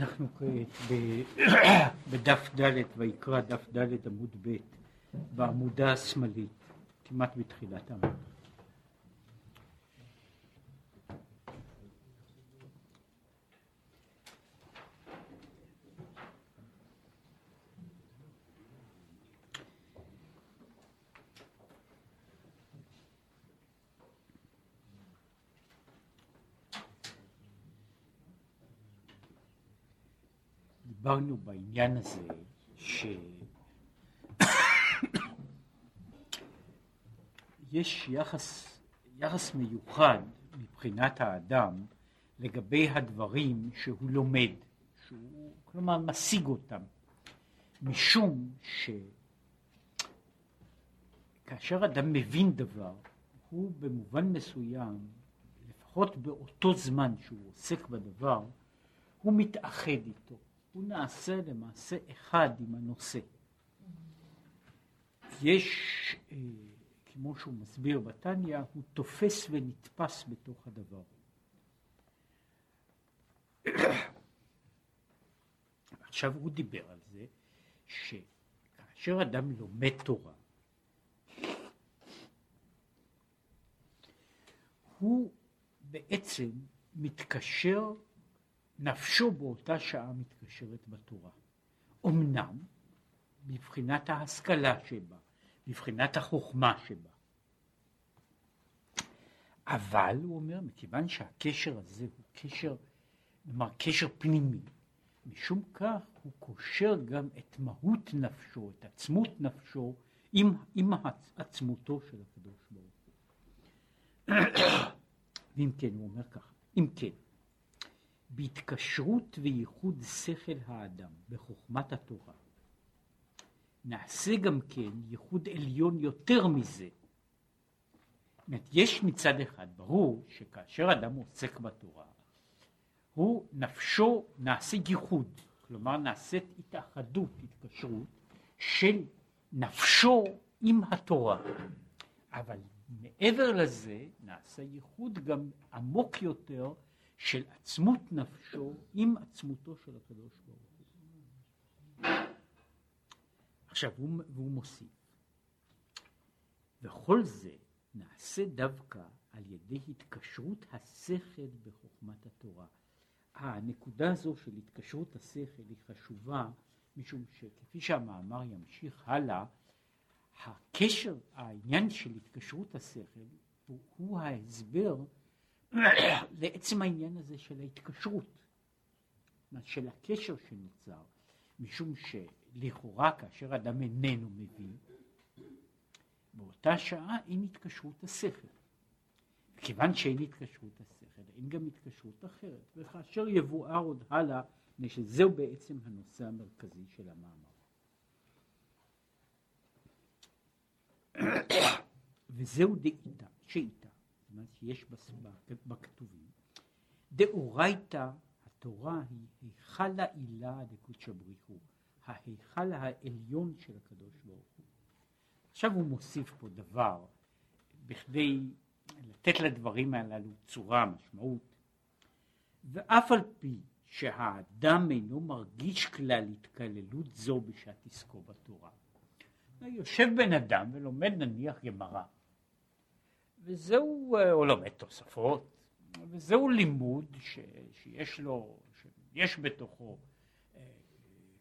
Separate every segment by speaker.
Speaker 1: אנחנו כעת בדף ד' ויקרא דף ד' עמוד ב' בעמודה השמאלית כמעט בתחילת העמוד. דיברנו בעניין הזה שיש יחס, יחס מיוחד מבחינת האדם לגבי הדברים שהוא לומד, שהוא כלומר משיג אותם, משום שכאשר אדם מבין דבר, הוא במובן מסוים, לפחות באותו זמן שהוא עוסק בדבר, הוא מתאחד איתו. הוא נעשה למעשה אחד עם הנושא. יש, אה, כמו שהוא מסביר בתניא, הוא תופס ונתפס בתוך הדבר. עכשיו הוא דיבר על זה שכאשר אדם לומד תורה, הוא בעצם מתקשר נפשו באותה שעה מתקשרת בתורה. אמנם, מבחינת ההשכלה שבה, מבחינת החוכמה שבה. אבל, הוא אומר, מכיוון שהקשר הזה הוא קשר, כלומר קשר פנימי, משום כך הוא קושר גם את מהות נפשו, את עצמות נפשו, עם, עם עצמותו של הקדוש ברוך הוא. ואם כן, הוא אומר ככה, אם כן, בהתקשרות וייחוד שכל האדם בחוכמת התורה, נעשה גם כן ייחוד עליון יותר מזה. זאת יש מצד אחד, ברור שכאשר אדם עוסק בתורה, הוא נפשו נעשה ייחוד, כלומר נעשית התאחדות, התקשרות, של נפשו עם התורה. אבל מעבר לזה נעשה ייחוד גם עמוק יותר של עצמות נפשו עם עצמותו של הקדוש ברוך הוא. עכשיו, הוא, והוא מוסיף, וכל זה נעשה דווקא על ידי התקשרות השכל בחוכמת התורה. הנקודה הזו של התקשרות השכל היא חשובה, משום שכפי שהמאמר ימשיך הלאה, הקשר, העניין של התקשרות השכל הוא, הוא ההסבר לעצם העניין הזה של ההתקשרות, של הקשר שנוצר, משום שלכאורה כאשר אדם איננו מבין, באותה שעה אין התקשרות השכל. כיוון שאין התקשרות השכל, אין גם התקשרות אחרת, וכאשר יבואר עוד הלאה, מפני שזהו בעצם הנושא המרכזי של המאמר. וזהו דאיתה, שאיתה. אומרת שיש בכתובים, דאורייתא התורה היא היכל העילה דקודשא בריחו, ההיכל העליון של הקדוש ברוך הוא. עכשיו הוא מוסיף פה דבר בכדי לתת לדברים הללו צורה, משמעות, ואף על פי שהאדם אינו מרגיש כלל התקללות זו בשעת עסקו בתורה. יושב בן אדם ולומד נניח גמרא, וזהו, או לומד תוספות, וזהו לימוד ש, שיש לו, שיש בתוכו אה,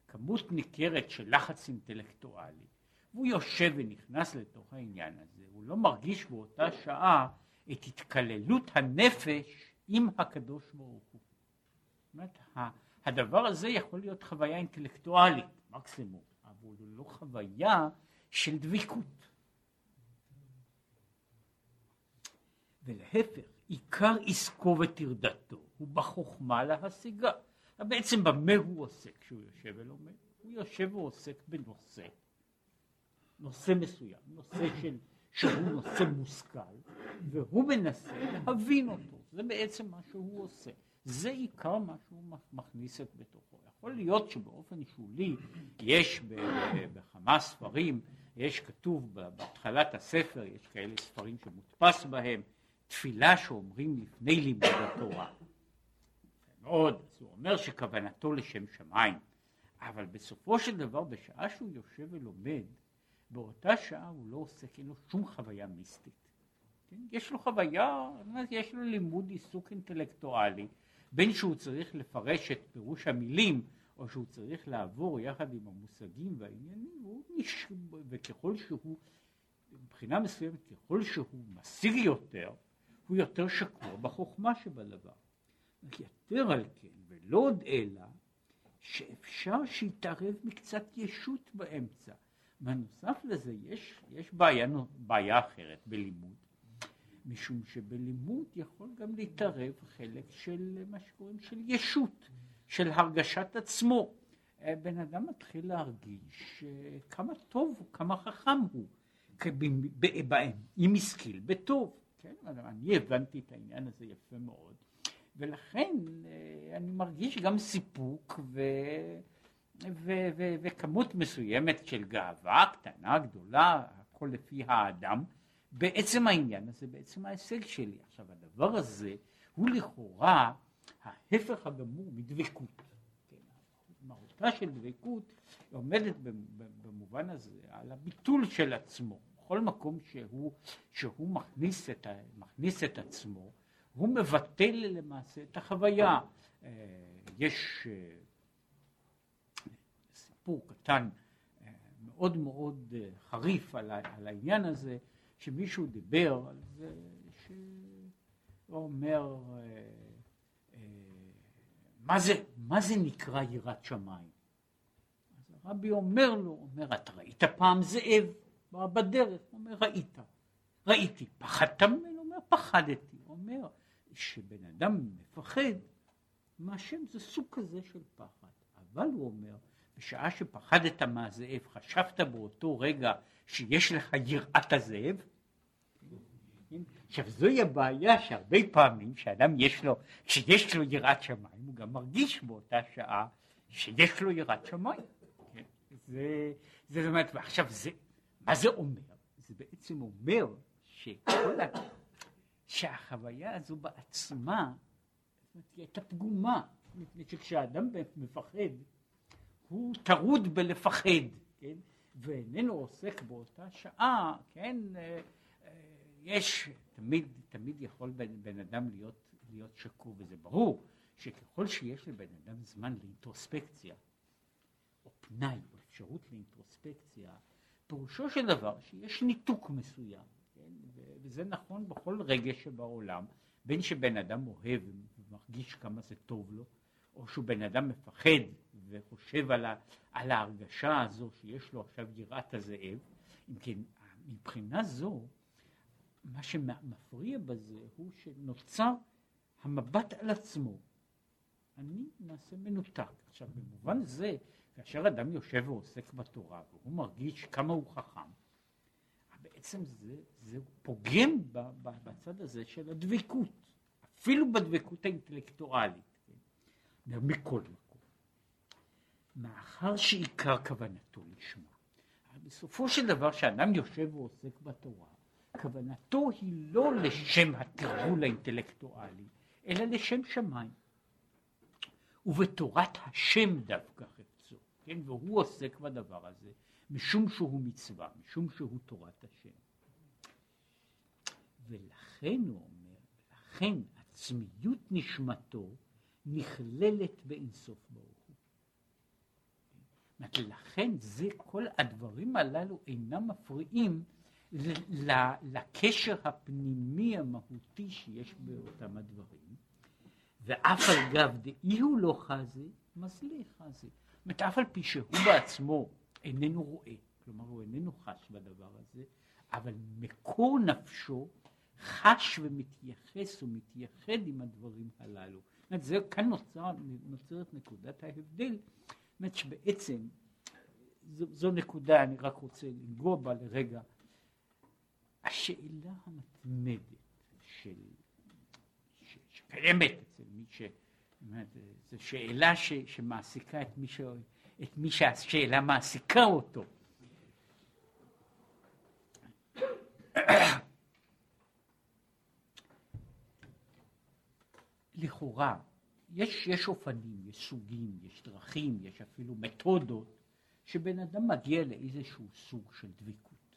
Speaker 1: כמות ניכרת של לחץ אינטלקטואלי, והוא יושב ונכנס לתוך העניין הזה, הוא לא מרגיש באותה שעה את התקללות הנפש עם הקדוש ברוך הוא. זאת אומרת, הדבר הזה יכול להיות חוויה אינטלקטואלית, מקסימום, אבל הוא לא חוויה של דביקות. ולהפך, עיקר עסקו וטרדתו הוא בחוכמה להשיגה. בעצם במה הוא עוסק כשהוא יושב ולומד? הוא יושב ועוסק בנושא, נושא מסוים, נושא של, שהוא נושא מושכל, והוא מנסה להבין אותו, זה בעצם מה שהוא עושה. זה עיקר מה שהוא מכניס את בתוכו. יכול להיות שבאופן שולי יש בכמה ספרים, יש כתוב בהתחלת הספר, יש כאלה ספרים שמודפס בהם, תפילה שאומרים לפני לימוד התורה. מאוד, אז הוא אומר שכוונתו לשם שמיים, אבל בסופו של דבר בשעה שהוא יושב ולומד, באותה שעה הוא לא עוסק, אין לו שום חוויה מיסטית. כן? יש לו חוויה, יש לו לימוד עיסוק אינטלקטואלי, בין שהוא צריך לפרש את פירוש המילים, או שהוא צריך לעבור יחד עם המושגים והעניינים, נש... וככל שהוא, מבחינה מסוימת, ככל שהוא משיג יותר, הוא יותר שקוע בחוכמה שבדבר. יתר על כן, ולא עוד אלא, שאפשר שיתערב מקצת ישות באמצע. בנוסף לזה יש, יש בעיה, בעיה אחרת בלימוד, משום שבלימוד יכול גם להתערב חלק של מה שקוראים של ישות, של הרגשת עצמו. אה, בן אדם מתחיל להרגיש אה, כמה טוב כמה חכם הוא, אם השכיל בטוב. כן? אני הבנתי את העניין הזה יפה מאוד, ולכן אה, אני מרגיש גם סיפוק ו... ו- ו- וכמות מסוימת של גאווה קטנה, גדולה, הכל לפי האדם, בעצם העניין הזה, בעצם ההישג שלי. עכשיו הדבר הזה הוא לכאורה ההפך הגמור מדבקות. כן, מהותה של דבקות עומדת במובן הזה על הביטול של עצמו. בכל מקום שהוא, שהוא מכניס, את, מכניס את עצמו, הוא מבטל למעשה את החוויה. אה, יש אה, סיפור קטן אה, מאוד מאוד חריף על, על העניין הזה, שמישהו דיבר על זה, שהוא אומר, מה זה, מה זה נקרא יראת שמיים? אז הרבי אומר לו, אומר, אתה ראית פעם זאב? בדרך, הוא אומר, ראית, ראיתי, פחדת ממנו? אומר, פחדתי. הוא אומר, שבן אדם מפחד, מהשם זה סוג כזה של פחד. אבל הוא אומר, בשעה שפחדת מהזאב, חשבת באותו רגע שיש לך יראת הזאב? עכשיו זוהי הבעיה שהרבה פעמים שאדם יש לו, כשיש לו יראת שמיים, הוא גם מרגיש באותה שעה שיש לו יראת שמיים. כן? זה, זה זאת אומרת, ועכשיו זה, מה זה אומר? זה בעצם אומר שכל ה... שהחוויה הזו בעצמה, היא הייתה פגומה, מפני שכשאדם מפחד, הוא טרוד בלפחד, כן? ואיננו עוסק באותה שעה, כן? אה, אה, יש, תמיד, תמיד יכול בן, בן אדם להיות, להיות שקור, וזה ברור שככל שיש לבן אדם זמן לאינטרוספקציה, או פנאי, או אפשרות לאינטרוספקציה, פירושו של דבר שיש ניתוק מסוים, כן? וזה נכון בכל רגע שבעולם, בין שבן אדם אוהב ומרגיש כמה זה טוב לו, או שהוא בן אדם מפחד וחושב על, ה, על ההרגשה הזו שיש לו עכשיו יראת הזאב, אם כן, מבחינה זו, מה שמפריע בזה הוא שנוצר המבט על עצמו. אני למעשה מנותק. עכשיו, במובן זה, כאשר אדם יושב ועוסק בתורה והוא מרגיש כמה הוא חכם, בעצם זה, זה פוגם ב, ב, בצד הזה של הדבקות, אפילו בדבקות האינטלקטואלית, כן? מכל מקום. מאחר שעיקר כוונתו לשמה, בסופו של דבר כשאדם יושב ועוסק בתורה, כוונתו היא לא לשם התרגול האינטלקטואלי, אלא לשם שמיים. ובתורת השם דווקא כן, והוא עוסק בדבר הזה, משום שהוא מצווה, משום שהוא תורת השם. ולכן הוא אומר, לכן עצמיות נשמתו נכללת באינסוף ברוך הוא. לכן זה, כל הדברים הללו אינם מפריעים לקשר הפנימי המהותי שיש באותם הדברים, ואף על גב דאי הוא לא חזי, מזלי חזי. אומרת, אף על פי שהוא בעצמו איננו רואה, כלומר הוא איננו חש בדבר הזה, אבל מקור נפשו חש ומתייחס ומתייחד עם הדברים הללו. זאת אומרת, כאן נוצר, נוצרת נקודת ההבדל, זאת אומרת שבעצם זו, זו נקודה, אני רק רוצה לנגוע בה לרגע. השאלה המתמדת של, שקיימת אצל מי ש... זו שאלה ש, שמעסיקה את מי, ש, את מי שהשאלה מעסיקה אותו. לכאורה יש, יש אופנים, יש סוגים, יש דרכים, יש אפילו מתודות, שבן אדם מגיע לאיזשהו סוג של דבקות.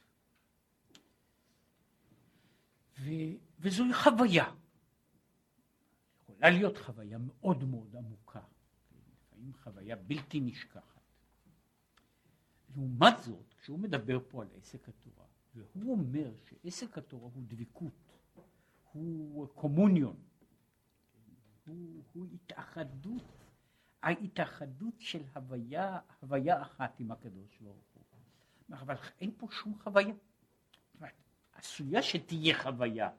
Speaker 1: ו, וזוהי חוויה. יכולה להיות חוויה מאוד מאוד עמוקה, לפעמים חוויה בלתי נשכחת. לעומת זאת, כשהוא מדבר פה על עסק התורה, והוא אומר שעסק התורה הוא דבקות, הוא קומוניון, הוא, הוא התאחדות, ההתאחדות של הוויה, הוויה אחת עם הקדוש ברוך הוא. אבל אין פה שום חוויה. עשויה שתהיה חוויה,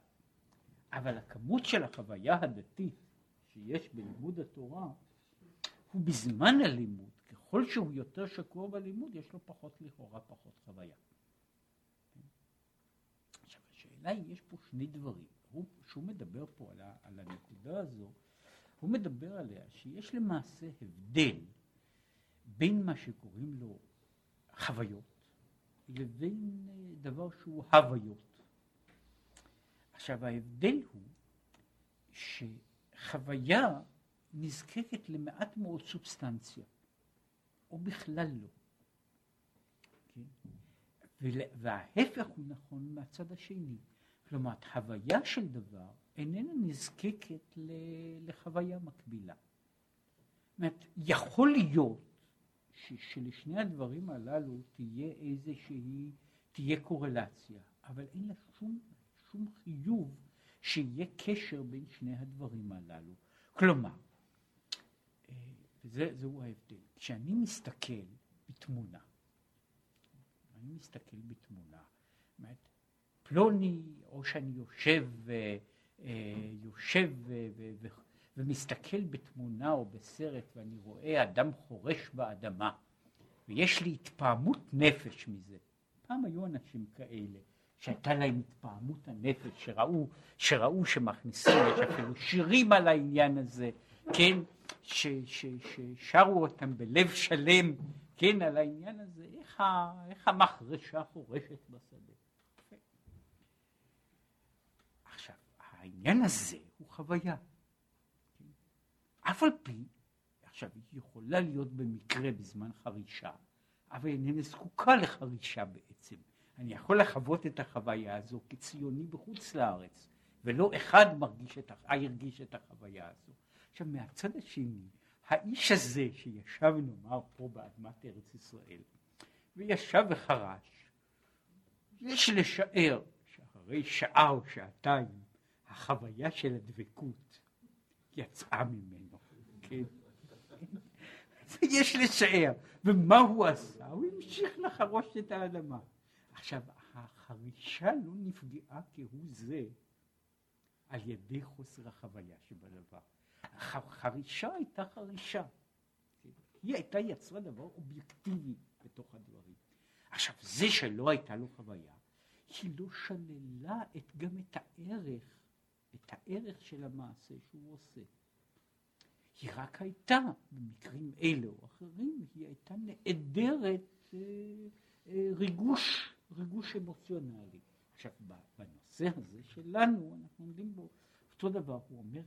Speaker 1: אבל הכמות של החוויה הדתית שיש בלימוד התורה הוא בזמן הלימוד, ככל שהוא יותר שקוע בלימוד, יש לו פחות לכאורה פחות חוויה. עכשיו השאלה היא, יש פה שני דברים. הוא, שהוא מדבר פה על, ה, על הנקודה הזו, הוא מדבר עליה שיש למעשה הבדל בין מה שקוראים לו חוויות לבין אה, דבר שהוא הוויות. עכשיו ההבדל הוא שחוויה נזקקת למעט מאוד סובסטנציה, או בכלל לא. כן? וההפך הוא נכון מהצד השני. כלומר, חוויה של דבר איננה נזקקת לחוויה מקבילה. זאת אומרת, יכול להיות ש, שלשני הדברים הללו תהיה איזושהי, תהיה קורלציה, אבל אין לה שום, שום חיוב שיהיה קשר בין שני הדברים הללו. כלומר, אה, וזה, זהו ההבדל, כשאני מסתכל בתמונה, אני מסתכל בתמונה, אומרת, פלוני, או שאני יושב, אה, אה, יושב ומסתכל בתמונה או בסרט ואני רואה אדם חורש באדמה ויש לי התפעמות נפש מזה. פעם היו אנשים כאלה שהייתה להם התפעמות הנפש, שראו, שראו שמכניסים, יש אפילו שירים על העניין הזה, כן, ש, ש, ששרו אותם בלב שלם, כן, על העניין הזה, איך, איך המחרשה חורשת בשדה. עכשיו, העניין הזה הוא חוויה. אף על פי, עכשיו, היא יכולה להיות במקרה בזמן חרישה, אבל איננה זקוקה לחרישה בעצם. אני יכול לחוות את החוויה הזו כציוני בחוץ לארץ, ולא אחד מרגיש את, ירגיש את החוויה הזו. עכשיו, מהצד השני, האיש הזה שישב, נאמר, פה באדמת ארץ ישראל, וישב וחרש, יש לשער שאחרי שעה או שעתיים, החוויה של הדבקות יצאה ממנו, כן? יש לשער. ומה הוא עשה? הוא המשיך לחרוש את האדמה. עכשיו, החרישה לא נפגעה כהוא זה על ידי חוסר החוויה שבדבר. החרישה הייתה חרישה. היא הייתה יצרה דבר אובייקטיבי בתוך הדברים. עכשיו, זה שלא הייתה לו חוויה, היא לא שללה את, גם את הערך, את הערך של המעשה שהוא עושה. היא רק הייתה, במקרים אלה או אחרים, היא הייתה נעדרת אה, אה, ריגוש ריגוש אמוציונלי. עכשיו, בנושא הזה שלנו, אנחנו עומדים בו אותו דבר, הוא אומר,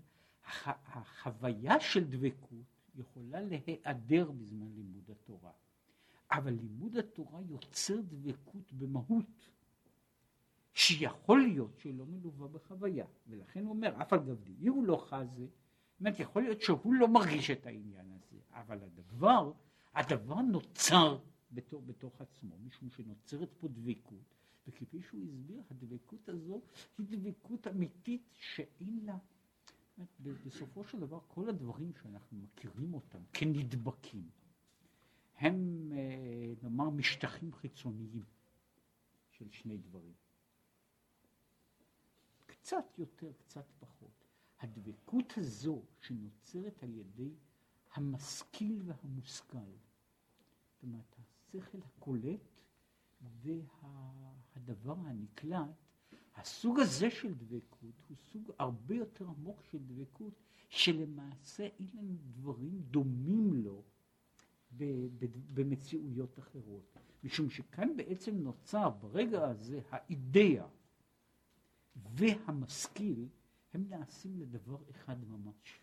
Speaker 1: החוויה של דבקות יכולה להיעדר בזמן לימוד התורה, אבל לימוד התורה יוצר דבקות במהות, שיכול להיות שהיא לא מלווה בחוויה, ולכן הוא אומר, אף על גב דהירו לא חזה, זאת אומרת, יכול להיות שהוא לא מרגיש את העניין הזה, אבל הדבר, הדבר נוצר בתוך, בתוך עצמו, משום שנוצרת פה דבקות, וכפי שהוא הסביר, הדבקות הזו היא דבקות אמיתית שאין לה, בסופו של דבר כל הדברים שאנחנו מכירים אותם כנדבקים, הם אה, נאמר משטחים חיצוניים של שני דברים. קצת יותר, קצת פחות. הדבקות הזו שנוצרת על ידי המשכיל והמושכל, זאת אומרת, השכל הקולט והדבר הנקלט, הסוג הזה של דבקות הוא סוג הרבה יותר עמוק של דבקות, שלמעשה אין לנו דברים דומים לו במציאויות אחרות. משום שכאן בעצם נוצר ברגע הזה האידאה והמשכיל הם נעשים לדבר אחד ממש.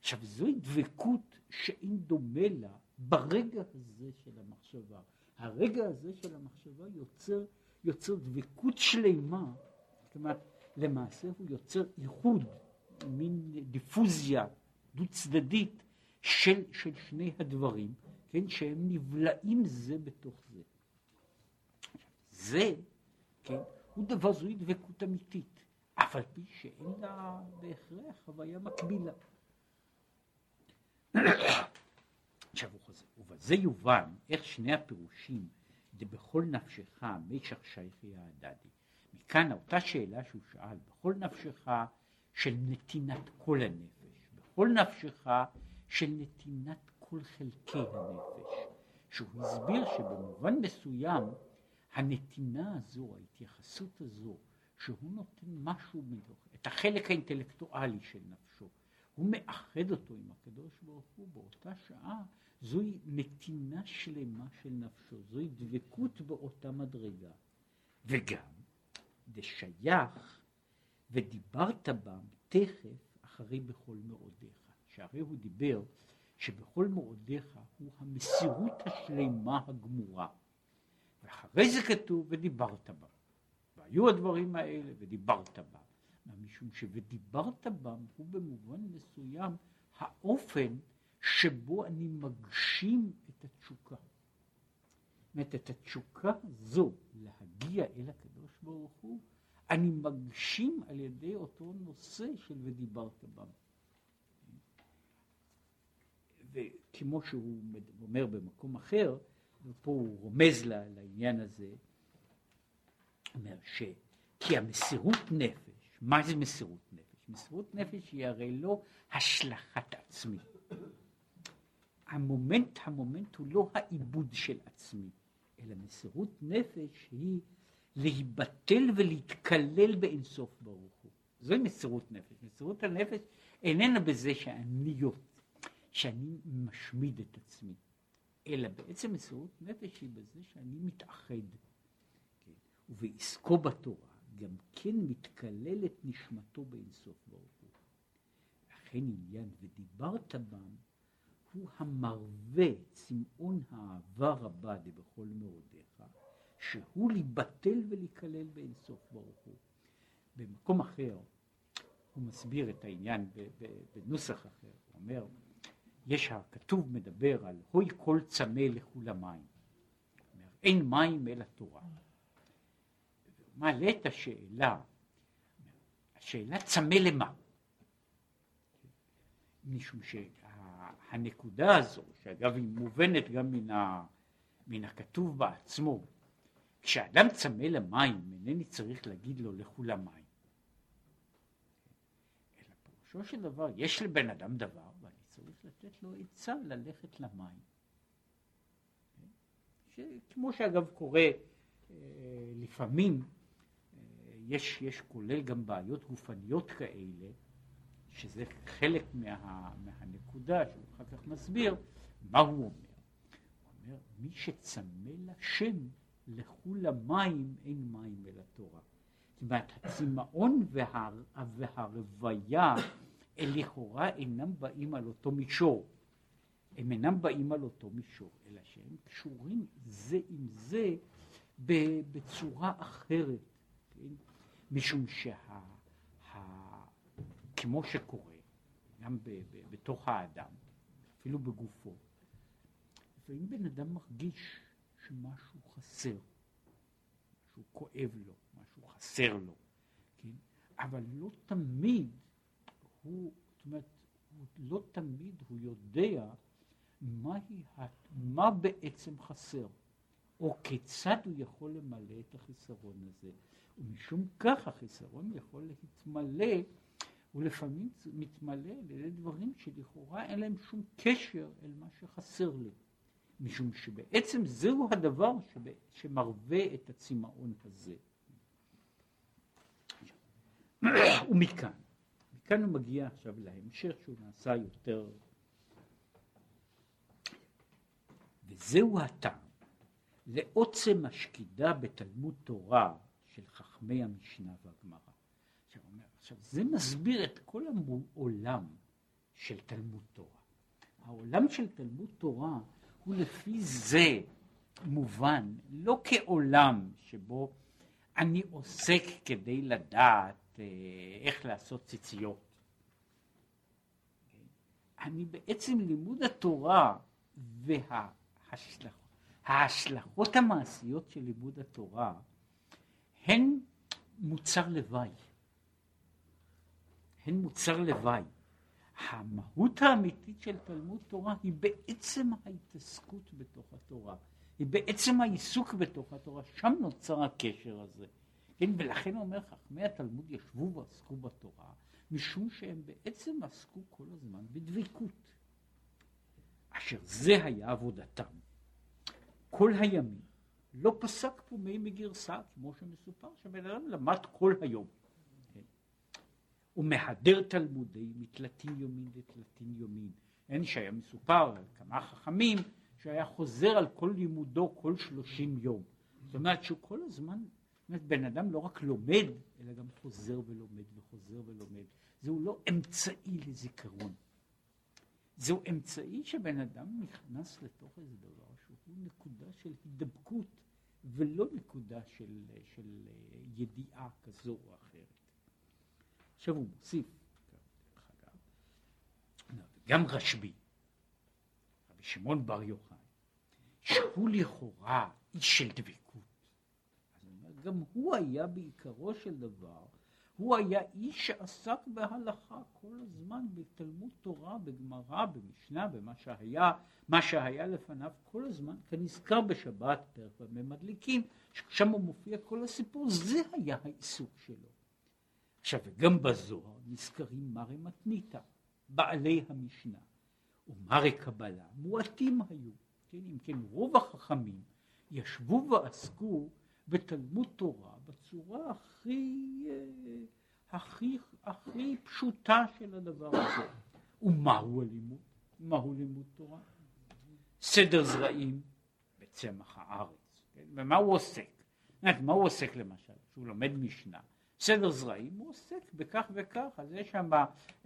Speaker 1: עכשיו זוהי דבקות שאין דומה לה ברגע הזה של המחשבה. הרגע הזה של המחשבה יוצר, יוצר דבקות שלמה, זאת אומרת למעשה הוא יוצר איחוד, מין דיפוזיה דו צדדית של, של שני הדברים, כן, שהם נבלעים זה בתוך זה. זה, כן, הוא דבר, זוהי דבקות אמיתית, אף על פי שאין לה בהכרח חוויה מקבילה. עכשיו הוא חוזר, ובזה יובן איך שני הפירושים דבכל נפשך משך שייכי האדדי. מכאן אותה שאלה שהוא שאל, בכל נפשך של נתינת כל הנפש, בכל נפשך של נתינת כל חלקי הנפש, שהוא הסביר שבמובן מסוים הנתינה הזו, ההתייחסות הזו, שהוא נותן משהו את החלק האינטלקטואלי של נפשו, הוא מאחד אותו עם הקדוש ברוך הוא באותה שעה, זוהי נתינה שלמה של נפשו, זוהי דבקות באותה מדרגה. וגם, דשייך ודיברת בם תכף אחרי בכל מאודיך. שהרי הוא דיבר שבכל מאודיך הוא המסירות השלמה הגמורה. ואחרי זה כתוב ודיברת בם. והיו הדברים האלה ודיברת בם. משום ש"ודיברת בם" הוא במובן מסוים האופן שבו אני מגשים את התשוקה. זאת אומרת, את התשוקה זו להגיע אל הקדוש ברוך הוא, אני מגשים על ידי אותו נושא של ודיברת בם. וכמו שהוא אומר במקום אחר, ופה הוא רומז לעניין הזה, אומר ש... כי המסירות נפש, מה זה מסירות נפש? מסירות נפש היא הרי לא השלכת עצמי. המומנט, המומנט הוא לא האיבוד של עצמי, אלא מסירות נפש היא להיבטל ולהתכלל באינסוף ברוך הוא. זוהי מסירות נפש. מסירות הנפש איננה בזה שאני שאני משמיד את עצמי, אלא בעצם מסירות נפש היא בזה שאני מתאחד. כן? ובעסקו בתורה גם כן מתקלל את נשמתו באינסוף ברוך הוא. לכן עניין ודיברת בם הוא המרווה צמאון האהבה רבה דבכל מאודיך, שהוא להיבטל ולהיכלל באינסוף ברוך הוא. במקום אחר הוא מסביר את העניין בנוסח אחר, הוא אומר יש הכתוב מדבר על הוי כל צמא לכו למים. אין מים אלא תורה. מעלה את השאלה, השאלה צמא למה? משום שהנקודה הזו, שאגב היא מובנת גם מן, ה, מן הכתוב בעצמו, כשאדם צמא למים, אינני צריך להגיד לו לכו למים. אלא פירושו של דבר, יש לבן אדם דבר, צריך לתת לו עצה ללכת למים. כמו שאגב קורה אה, לפעמים, יש, יש כולל גם בעיות גופניות כאלה, שזה חלק מה, מהנקודה שהוא אחר כך מסביר, מה הוא אומר? הוא אומר, מי שצמא לשם, לכו למים, אין מים אלא תורה. זאת אומרת, הצמאון וה, והרוויה לכאורה אינם באים על אותו מישור. הם אינם באים על אותו מישור, אלא שהם קשורים זה עם זה בצורה אחרת, כן? משום שה... ה, כמו שקורה, גם ב, ב, בתוך האדם, אפילו בגופו, לפעמים בן אדם מרגיש שמשהו חסר, משהו כואב לו, משהו חסר לו, כן? אבל לא תמיד הוא, זאת אומרת, לא תמיד הוא יודע מהי, מה בעצם חסר, או כיצד הוא יכול למלא את החיסרון הזה. ומשום כך החיסרון יכול להתמלא, ולפעמים מתמלא על ידי דברים שלכאורה אין להם שום קשר אל מה שחסר לי. משום שבעצם זהו הדבר שמרווה את הצמאון הזה. ומכאן כאן הוא מגיע עכשיו להמשך שהוא נעשה יותר וזהו הטעם לעוצם השקידה בתלמוד תורה של חכמי המשנה והגמרא. עכשיו, עכשיו זה מסביר את כל העולם של תלמוד תורה. העולם של תלמוד תורה הוא לפי זה מובן לא כעולם שבו אני עוסק כדי לדעת אה, איך לעשות ציציות. אני בעצם לימוד התורה וההשלכות ההשלכות המעשיות של לימוד התורה הן מוצר לוואי. הן מוצר לוואי. המהות האמיתית של תלמוד תורה היא בעצם ההתעסקות בתוך התורה. היא בעצם העיסוק בתוך התורה, שם נוצר הקשר הזה. כן, ולכן אומר חכמי התלמוד ישבו ועסקו בתורה, משום שהם בעצם עסקו כל הזמן בדבקות. אשר זה היה עבודתם. כל הימים. לא פסק פה מי מגרסה, כמו שמסופר, שבן אדם למד כל היום. כן? הוא מהדר תלמודי מתלתין יומין לתלתין יומין. אין שהיה מסופר על כמה חכמים שהיה חוזר על כל לימודו כל שלושים יום. זאת אומרת שהוא כל הזמן, זאת אומרת בן אדם לא רק לומד, אלא גם חוזר ולומד וחוזר ולומד. זהו לא אמצעי לזיכרון. זהו אמצעי שבן אדם נכנס לתוך איזה דבר שהוא נקודה של הידבקות ולא נקודה של, של ידיעה כזו או אחרת. עכשיו הוא מוסיף, גם רשב"י, רבי שמעון בר יוחאי, שהוא לכאורה איש של דבקות. גם הוא היה בעיקרו של דבר הוא היה איש שעסק בהלכה כל הזמן בתלמוד תורה, בגמרא, במשנה, במה שהיה, מה שהיה לפניו כל הזמן, כנזכר בשבת פרק במדליקים, ששם הוא מופיע כל הסיפור, זה היה העיסוק שלו. עכשיו, וגם בזוהר נזכרים מרי מתניתא, בעלי המשנה, ומרי קבלה, מועטים היו, כן, אם כן רוב החכמים ישבו ועסקו בתלמוד תורה בצורה הכי, אה, הכי, הכי פשוטה של הדבר הזה. ומהו הלימוד? מהו לימוד תורה? סדר זרעים בצמח הארץ. כן? ומה הוא עוסק? מה הוא עוסק למשל? שהוא לומד משנה. סדר זרעים הוא עוסק בכך וכך, אז יש שם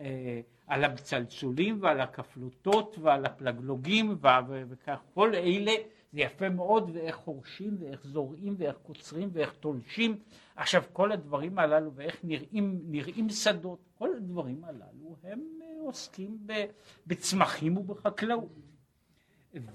Speaker 1: אה, על הבצלצולים ועל הכפלוטות ועל הפלגלוגים וכך, כל אלה זה יפה מאוד, ואיך חורשים, ואיך זורעים, ואיך קוצרים, ואיך תולשים. עכשיו, כל הדברים הללו, ואיך נראים, נראים שדות, כל הדברים הללו, הם אה, עוסקים בצמחים ובחקלאות.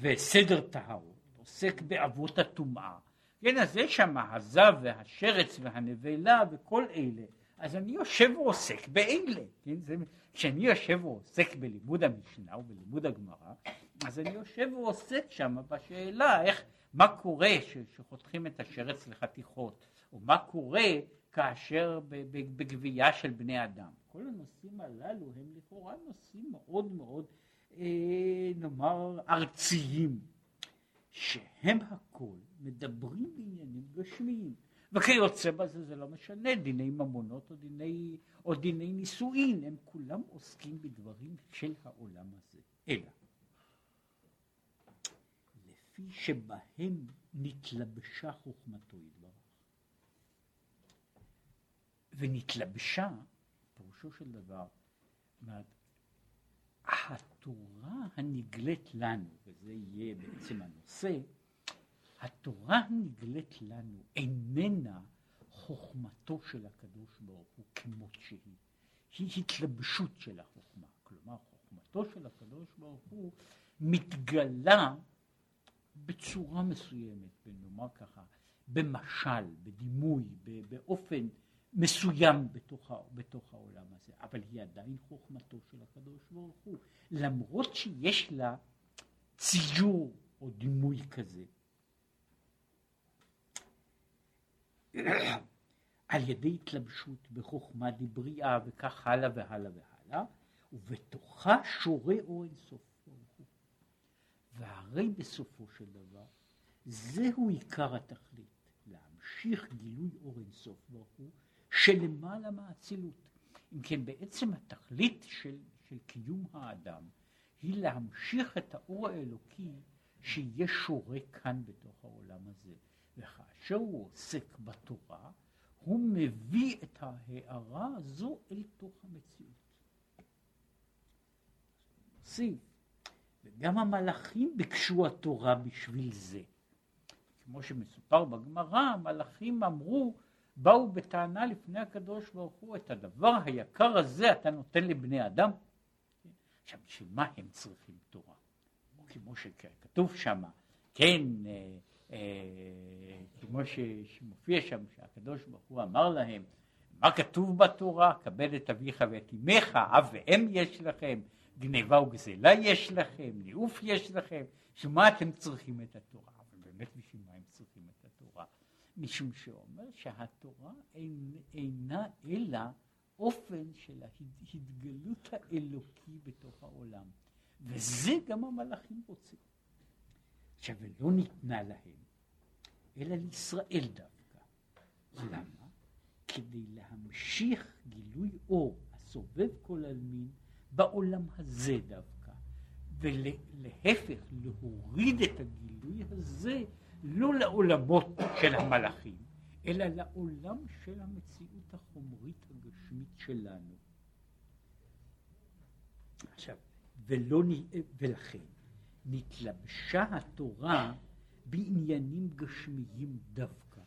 Speaker 1: וסדר טהרות עוסק באבות הטומאה. כן, אז יש שם הזב והשרץ והנבלה וכל אלה. אז אני יושב ועוסק באלה. כן? זה, כשאני יושב ועוסק בלימוד המשנה ובלימוד הגמרא, אז אני יושב ועוסק שם בשאלה איך, מה קורה שחותכים את השרץ לחתיכות, או מה קורה כאשר בגבייה של בני אדם. כל הנושאים הללו הם לכאורה נושאים מאוד מאוד, אה, נאמר, ארציים, שהם הכל מדברים בעניינים גשמיים. וכיוצא בזה זה לא משנה, דיני ממונות או דיני, או דיני נישואין, הם כולם עוסקים בדברים של העולם הזה. אלא כפי שבהם נתלבשה חוכמתו יתברך. ונתלבשה, פירושו של דבר, התורה הנגלית לנו, וזה יהיה בעצם הנושא, התורה הנגלית לנו איננה חוכמתו של הקדוש ברוך הוא כמות שהיא, היא התלבשות של החוכמה. כלומר, חוכמתו של הקדוש ברוך הוא מתגלה בצורה מסוימת, נאמר ככה, במשל, בדימוי, באופן מסוים בתוך, בתוך העולם הזה, אבל היא עדיין חוכמתו של הקדוש ברוך הוא, למרות שיש לה ציור או דימוי כזה. על ידי התלבשות בחוכמה דבריאה וכך הלאה והלאה והלאה, ובתוכה שורה אור אינסוף. והרי בסופו של דבר זהו עיקר התכלית, להמשיך גילוי אור אינסוף ברוך הוא שלמעלה מהאצילות. אם כן בעצם התכלית של, של קיום האדם היא להמשיך את האור האלוקי שיהיה שורה כאן בתוך העולם הזה. וכאשר הוא עוסק בתורה, הוא מביא את ההערה הזו אל תוך המציאות. מוסיף, וגם המלאכים ביקשו התורה בשביל זה. כמו שמסופר בגמרא, המלאכים אמרו, באו בטענה לפני הקדוש ברוך הוא, את הדבר היקר הזה אתה נותן לבני אדם? עכשיו, בשביל מה הם צריכים תורה? כמו שכתוב שם, כן, אה, אה, כמו שמופיע שם, שהקדוש ברוך הוא אמר להם, מה כתוב בתורה? כבד את אביך ואת אמך, אב ואם יש לכם, גניבה וגזלה יש לכם, ניאוף יש לכם, שמה אתם צריכים את התורה? אבל באמת בשביל מה הם צריכים את התורה? משום שאומר שהתורה אינה אלא אופן של ההתגלות האלוקי בתוך העולם. וזה גם המלאכים רוצים. עכשיו, ולא ניתנה להם, אלא לישראל דווקא. למה? כדי להמשיך גילוי אור הסובב כל עלמין בעולם הזה דווקא, ולהפך, להוריד את הגילוי הזה לא לעולמות של המלאכים, אלא לעולם של המציאות החומרית הגשמית שלנו. עכשיו, ולא, ולכן נתלבשה התורה בעניינים גשמיים דווקא.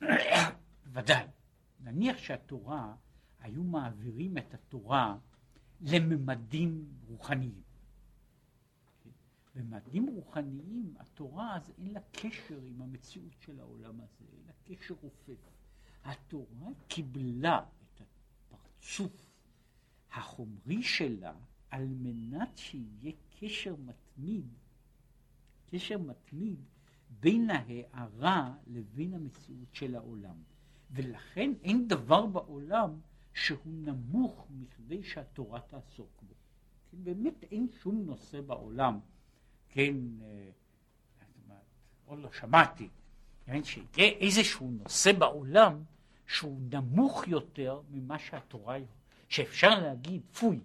Speaker 1: ודאי, נניח שהתורה, היו מעבירים את התורה לממדים רוחניים. בממדים רוחניים התורה אז אין לה קשר עם המציאות של העולם הזה, אין לה קשר רופף. התורה קיבלה את הפרצוף החומרי שלה על מנת שיהיה קשר מתמיד, קשר מתמיד בין ההערה לבין המציאות של העולם. ולכן אין דבר בעולם שהוא נמוך מכדי שהתורה תעסוק בו. כן, באמת אין שום נושא בעולם, כן, אה, עוד לא שמעתי, כן, שיהיה איזשהו נושא בעולם שהוא נמוך יותר ממה שהתורה, שאפשר להגיד, פוי,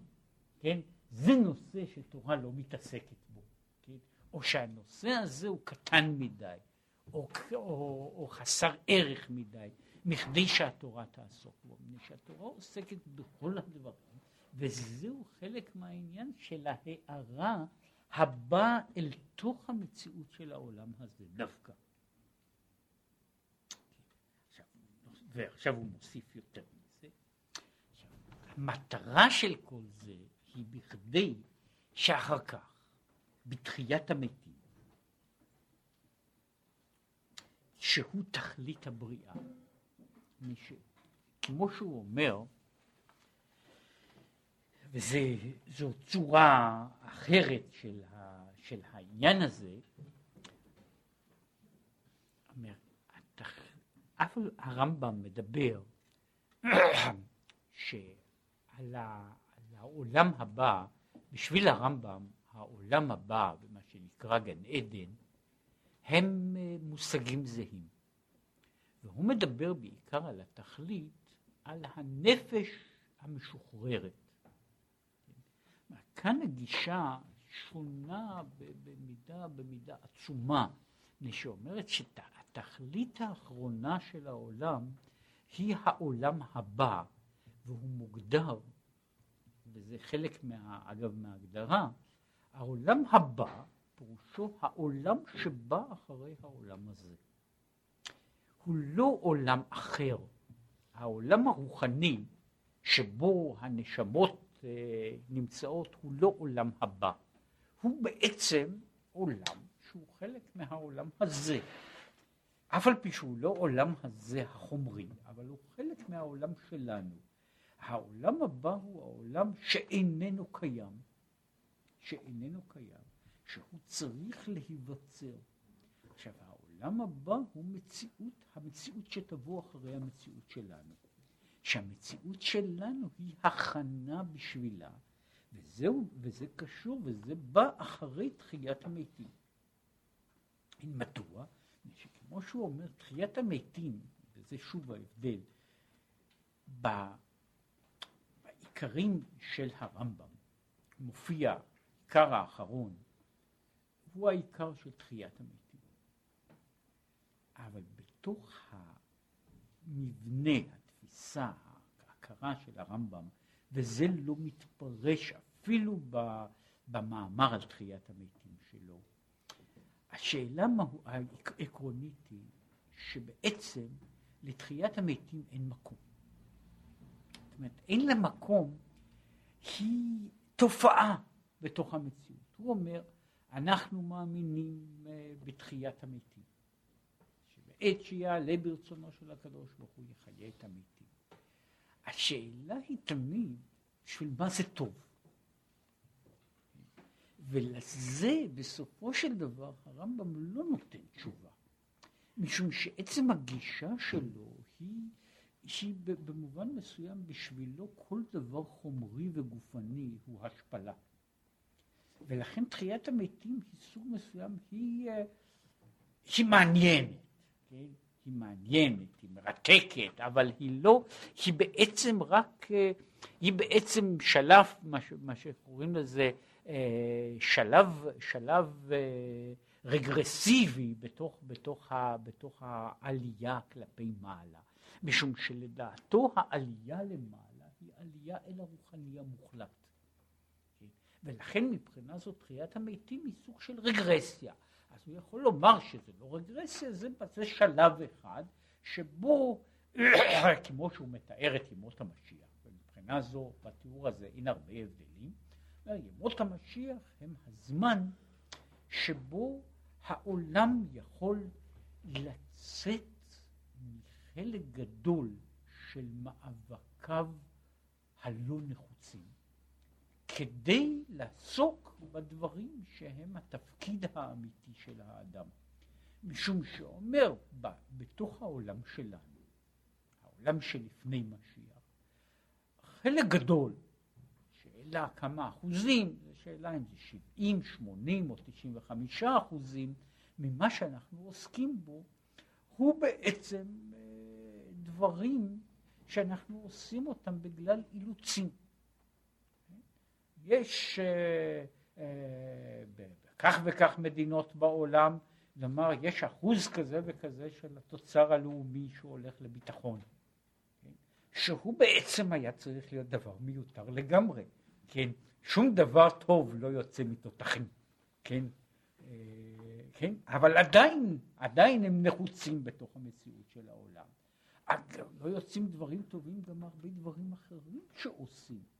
Speaker 1: כן, זה נושא שתורה לא מתעסקת בו, כן? או שהנושא הזה הוא קטן מדי, או, או, או חסר ערך מדי, מכדי שהתורה תעסוק בו, מפני שהתורה עוסקת בכל הדברים, וזהו חלק מהעניין של ההארה הבאה אל תוך המציאות של העולם הזה דווקא. עכשיו, ועכשיו הוא מוסיף יותר מזה. המטרה של כל זה היא בכדי שאחר כך, בתחיית המתים, שהוא תכלית הבריאה, מש... כמו שהוא אומר, וזו צורה אחרת של, ה, של העניין הזה, אומר, התח... אף הרמב"ם מדבר שעל ה... העולם הבא, בשביל הרמב"ם, העולם הבא, ומה שנקרא גן עדן, הם אה, מושגים זהים. והוא מדבר בעיקר על התכלית, על הנפש המשוחררת. כאן הגישה שונה במידה, במידה עצומה, מפני שאומרת שהתכלית האחרונה של העולם היא העולם הבא, והוא מוגדר וזה חלק, מה, אגב, מההגדרה, העולם הבא, פירושו העולם שבא אחרי העולם הזה. הוא לא עולם אחר. העולם הרוחני שבו הנשמות אה, נמצאות הוא לא עולם הבא. הוא בעצם עולם שהוא חלק מהעולם הזה. אף על פי שהוא לא עולם הזה החומרי, אבל הוא חלק מהעולם שלנו. העולם הבא הוא העולם שאיננו קיים, שאיננו קיים, שהוא צריך להיווצר. העולם הבא הוא מציאות, המציאות שתבוא אחרי המציאות שלנו. שהמציאות שלנו היא הכנה בשבילה, וזהו, וזה קשור, וזה בא אחרי תחיית המתים. מדוע? שכמו שהוא אומר, תחיית המתים, וזה שוב ההבדל, העיקרים של הרמב"ם מופיע, עיקר האחרון, הוא העיקר של תחיית המתים. אבל בתוך המבנה, התפיסה, ההכרה של הרמב"ם, וזה לא מתפרש אפילו במאמר על תחיית המתים שלו. השאלה העקרונית היא שבעצם לתחיית המתים אין מקום. זאת אומרת, אין לה מקום, היא תופעה בתוך המציאות. הוא אומר, אנחנו מאמינים אה, בתחיית המתים. שבעת שיעלה ברצונו של הקדוש ברוך הוא יחיה את המתים. השאלה היא תמיד, בשביל מה זה טוב? ולזה בסופו של דבר הרמב"ם לא נותן תשובה, משום שעצם הגישה שלו היא, שהיא במובן מסוים בשבילו כל דבר חומרי וגופני הוא השפלה. ולכן תחיית המתים היא סוג מסוים, היא, אה, היא מעניינת, כן? היא מעניינת, היא מרתקת, אבל היא לא, היא בעצם רק, אה, היא בעצם שלב, מה, מה שקוראים לזה, אה, שלב, שלב רגרסיבי בתוך, בתוך, ה, בתוך העלייה כלפי מעלה, משום שלדעתו העלייה למעלה היא עלייה אל הרוחני המוחלט. ולכן מבחינה זאת תחיית המתים היא סוג של רגרסיה. אז הוא יכול לומר שזה לא רגרסיה, זה, זה שלב אחד שבו, כמו שהוא מתאר את ימות המשיח, ומבחינה זו, בתיאור הזה אין הרבה הבדלים, ימות המשיח הם הזמן שבו העולם יכול לצאת מחלק גדול של מאבקיו הלא נחוצים. כדי לעסוק בדברים שהם התפקיד האמיתי של האדם. משום שאומר, בתוך העולם שלנו, העולם שלפני משיח, חלק גדול, שאלה כמה אחוזים, זו שאלה אם זה 70, 80 או 95 אחוזים, ממה שאנחנו עוסקים בו, הוא בעצם אה, דברים שאנחנו עושים אותם בגלל אילוצים. יש אה, אה, כך וכך מדינות בעולם, נאמר, יש אחוז כזה וכזה של התוצר הלאומי שהולך לביטחון, כן? שהוא בעצם היה צריך להיות דבר מיותר לגמרי, כן? שום דבר טוב לא יוצא מתותחים, כן? אה, כן? אבל עדיין, עדיין הם נחוצים בתוך המציאות של העולם. לא יוצאים דברים טובים גם הרבה דברים אחרים שעושים.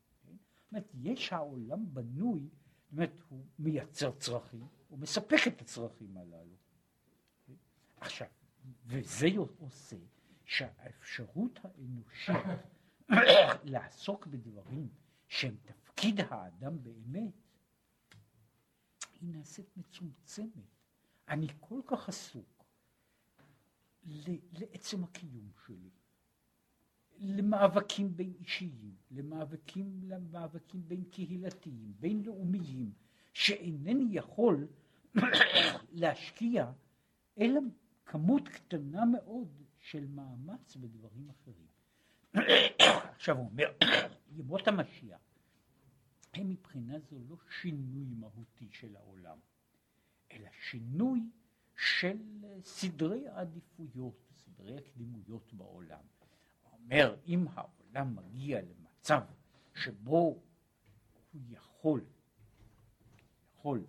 Speaker 1: אומרת, יש העולם בנוי, זאת אומרת, הוא מייצר צרכים, הוא מספק את הצרכים הללו. עכשיו, וזה עושה שהאפשרות האנושית לעסוק בדברים שהם תפקיד האדם באמת, היא נעשית מצומצמת. אני כל כך עסוק לעצם הקיום שלי. למאבקים בין אישיים, למאבקים, למאבקים בין קהילתיים, בין לאומיים, שאינני יכול להשקיע אלא כמות קטנה מאוד של מאמץ בדברים אחרים. עכשיו הוא אומר, ימות המשיח הם מבחינה זו לא שינוי מהותי של העולם, אלא שינוי של סדרי העדיפויות, סדרי הקדימויות בעולם. אומר, אם העולם מגיע למצב שבו הוא יכול, יכול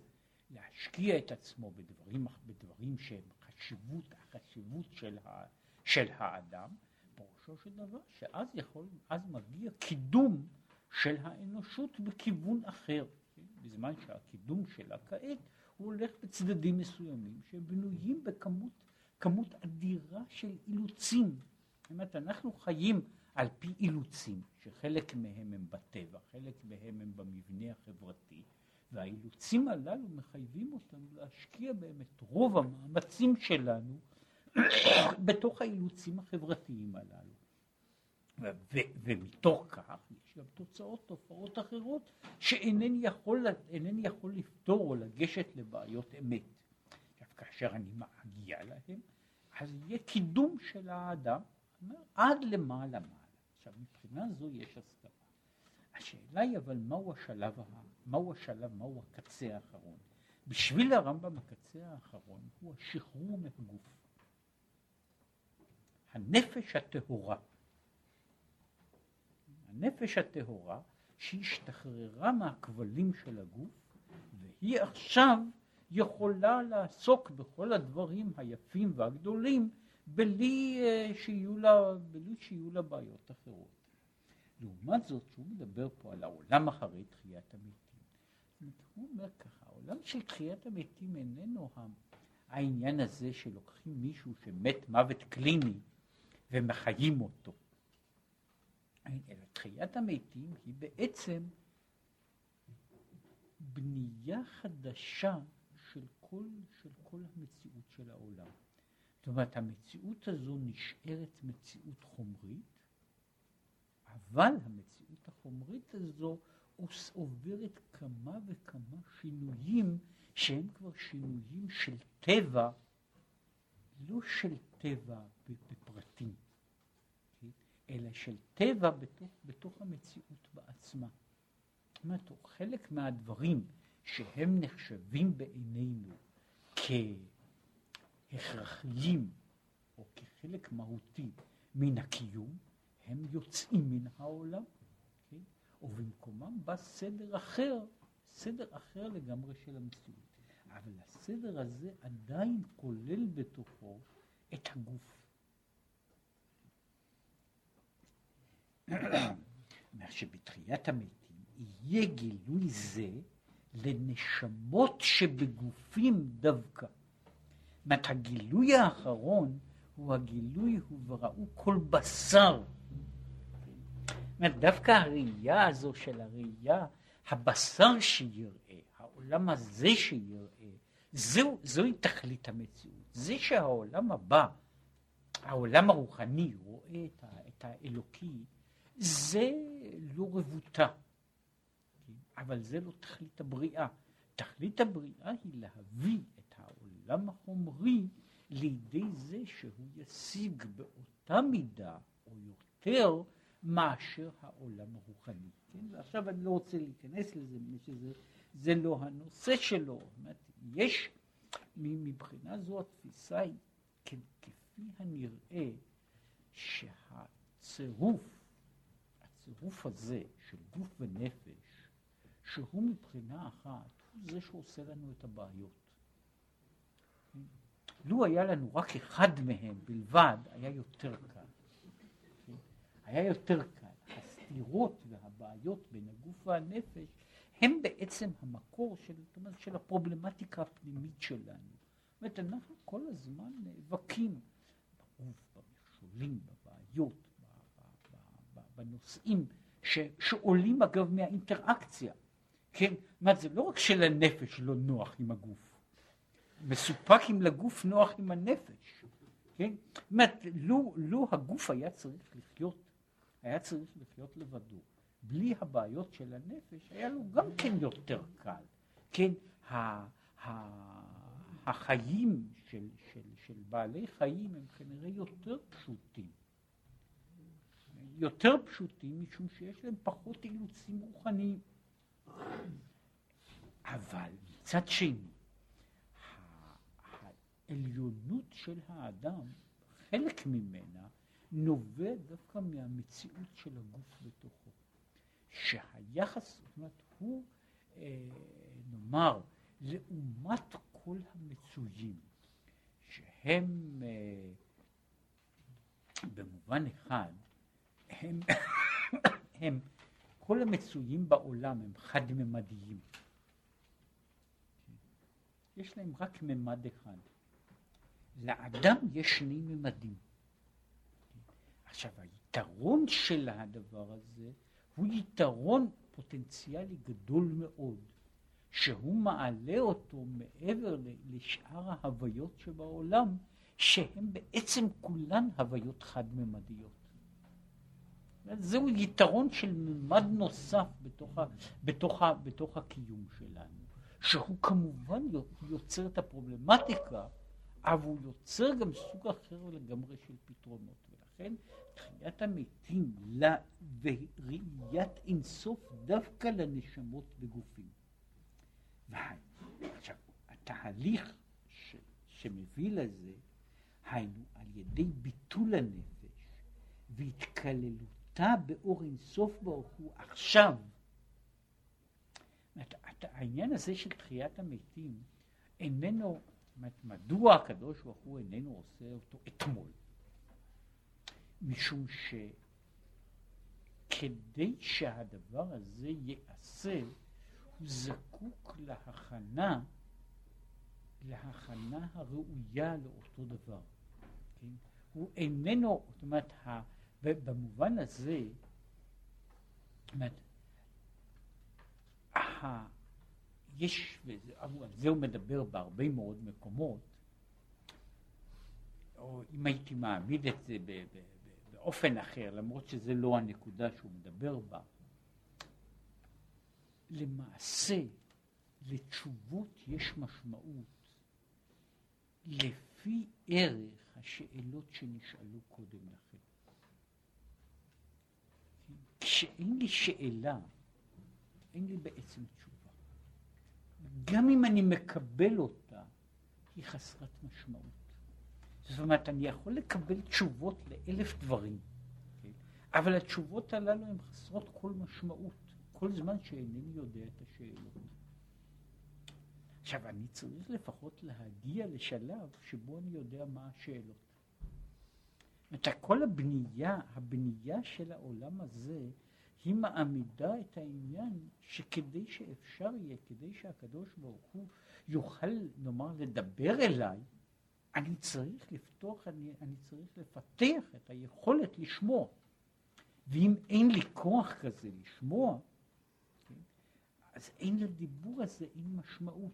Speaker 1: להשקיע את עצמו בדברים, בדברים שהם חשיבות, החשיבות של, ה, של האדם, פירושו של דבר שאז יכול, אז מגיע קידום של האנושות בכיוון אחר, כן? בזמן שהקידום שלה כעת הוא הולך בצדדים מסוימים שבנויים בכמות כמות אדירה של אילוצים זאת אומרת, אנחנו חיים על פי אילוצים, שחלק מהם הם בטבע, חלק מהם הם במבנה החברתי, והאילוצים הללו מחייבים אותנו להשקיע בהם את רוב המאמצים שלנו בתוך האילוצים החברתיים הללו. ו- ומתוך כך יש גם תוצאות, תופעות אחרות שאינני יכול, יכול לפתור או לגשת לבעיות אמת. כאשר אני מגיע להם, אז יהיה קידום של האדם עד למעלה מעלה. עכשיו, מבחינה זו יש הסכמה. השאלה היא אבל מהו השלב, מהו השלב, מהו הקצה האחרון. בשביל הרמב"ם הקצה האחרון הוא השחרור מהגוף. הנפש הטהורה. הנפש הטהורה שהשתחררה מהכבלים של הגוף, והיא עכשיו יכולה לעסוק בכל הדברים היפים והגדולים בלי אה, שיהיו לה, בלי שיהיו לה בעיות אחרות. לעומת זאת, שהוא מדבר פה על העולם אחרי תחיית המתים, הוא אומר ככה, העולם של תחיית המתים איננו העניין הזה שלוקחים מישהו שמת מוות קליני ומחיים אותו. אלא תחיית המתים היא בעצם בנייה חדשה של כל, של כל המציאות של העולם. זאת אומרת, המציאות הזו נשארת מציאות חומרית, אבל המציאות החומרית הזו עוברת כמה וכמה שינויים שהם כבר שינויים של טבע, לא של טבע בפרטים, כן? אלא של טבע בתוך, בתוך המציאות בעצמה. זאת אומרת, חלק מהדברים שהם נחשבים בעינינו כהכרחיים או כחלק מהותי מן הקיום, הם יוצאים מן העולם, כן? ובמקומם בא סדר אחר, סדר אחר לגמרי של המציאות. אבל הסדר הזה עדיין כולל בתוכו את הגוף. אומר שבתחיית המתים יהיה גילוי זה לנשמות שבגופים דווקא. זאת הגילוי האחרון הוא הגילוי, הוא וראו כל בשר. אומרת, דווקא הראייה הזו של הראייה, הבשר שיראה, העולם הזה שיראה, זו, זוהי תכלית המציאות. זה שהעולם הבא, העולם הרוחני, רואה את, ה, את האלוקי, זה לא רבותה. אבל זה לא תכלית הבריאה. תכלית הבריאה היא להביא העולם החומרי לידי זה שהוא ישיג באותה מידה או יותר מאשר העולם הרוחני. כן? ועכשיו אני לא רוצה להיכנס לזה, מפני שזה זה לא הנושא שלו. אומרת, יש, מבחינה זו התפיסה היא כפי הנראה שהצירוף, הצירוף הזה של גוף ונפש שהוא מבחינה אחת הוא זה שעושה לנו את הבעיות. לו היה לנו רק אחד מהם בלבד, היה יותר קל. היה יותר קל. הסתירות והבעיות בין הגוף והנפש הם בעצם המקור של, אומרת, של הפרובלמטיקה הפנימית שלנו. זאת אומרת, אנחנו כל הזמן נאבקים בגוף, במכשולים, בבעיות, בנושאים ש, שעולים אגב מהאינטראקציה. כן? זאת אומרת, זה לא רק שלנפש לא נוח עם הגוף, מסופק אם לגוף נוח עם הנפש, כן? זאת אומרת, לו, לו הגוף היה צריך לחיות, היה צריך לחיות לבדו, בלי הבעיות של הנפש, היה לו גם כן יותר קל, כן? ה, ה, החיים של, של, של בעלי חיים הם כנראה יותר פשוטים. יותר פשוטים משום שיש להם פחות אילוצים רוחניים. אבל מצד שני, העליונות של האדם, חלק ממנה, נובע דווקא מהמציאות של הגוף בתוכו. שהיחס, זאת אומרת, הוא, אה, נאמר, לעומת כל המצויים, שהם אה, במובן אחד, הם, הם כל המצויים בעולם הם חד-ממדיים. יש להם רק ממד אחד. לאדם יש שני ממדים. עכשיו, היתרון של הדבר הזה הוא יתרון פוטנציאלי גדול מאוד, שהוא מעלה אותו מעבר לשאר ההוויות שבעולם, שהן בעצם כולן הוויות חד-ממדיות. זהו יתרון של ממד נוסף בתוך, ה, בתוך, ה, בתוך הקיום שלנו, שהוא כמובן יוצר את הפרובלמטיקה, אבל הוא יוצר גם סוג אחר לגמרי של פתרונות. ולכן תחיית המתים וראיית אינסוף דווקא לנשמות בגופים. עכשיו, התהליך ש, שמביא לזה, היינו על ידי ביטול הנפש והתקללות אתה באור אינסוף ברוך הוא עכשיו העניין הזה של תחיית המתים איננו, מדוע הקדוש ברוך הוא איננו עושה אותו אתמול? משום שכדי שהדבר הזה ייעשה, הוא זקוק להכנה, להכנה הראויה לאותו דבר. כן? הוא איננו, זאת אומרת, במובן הזה, זאת אומרת, יש, על זה הוא מדבר בהרבה מאוד מקומות, או אם הייתי מעמיד את זה באופן אחר, למרות שזה לא הנקודה שהוא מדבר בה, למעשה לתשובות יש משמעות לפי ערך השאלות שנשאלו קודם לכן. כשאין לי שאלה, אין לי בעצם תשובה. גם אם אני מקבל אותה, היא חסרת משמעות. זאת אומרת, אני יכול לקבל תשובות לאלף דברים, כן? אבל התשובות הללו הן חסרות כל משמעות, כל זמן שאינני יודע את השאלות. עכשיו, אני צריך לפחות להגיע לשלב שבו אני יודע מה השאלות. זאת אומרת, כל הבנייה, הבנייה של העולם הזה, היא מעמידה את העניין שכדי שאפשר יהיה, כדי שהקדוש ברוך הוא יוכל, נאמר, לדבר אליי, אני צריך לפתוח, אני, אני צריך לפתח את היכולת לשמוע. ואם אין לי כוח כזה לשמוע, כן, אז אין לדיבור הזה, אין משמעות.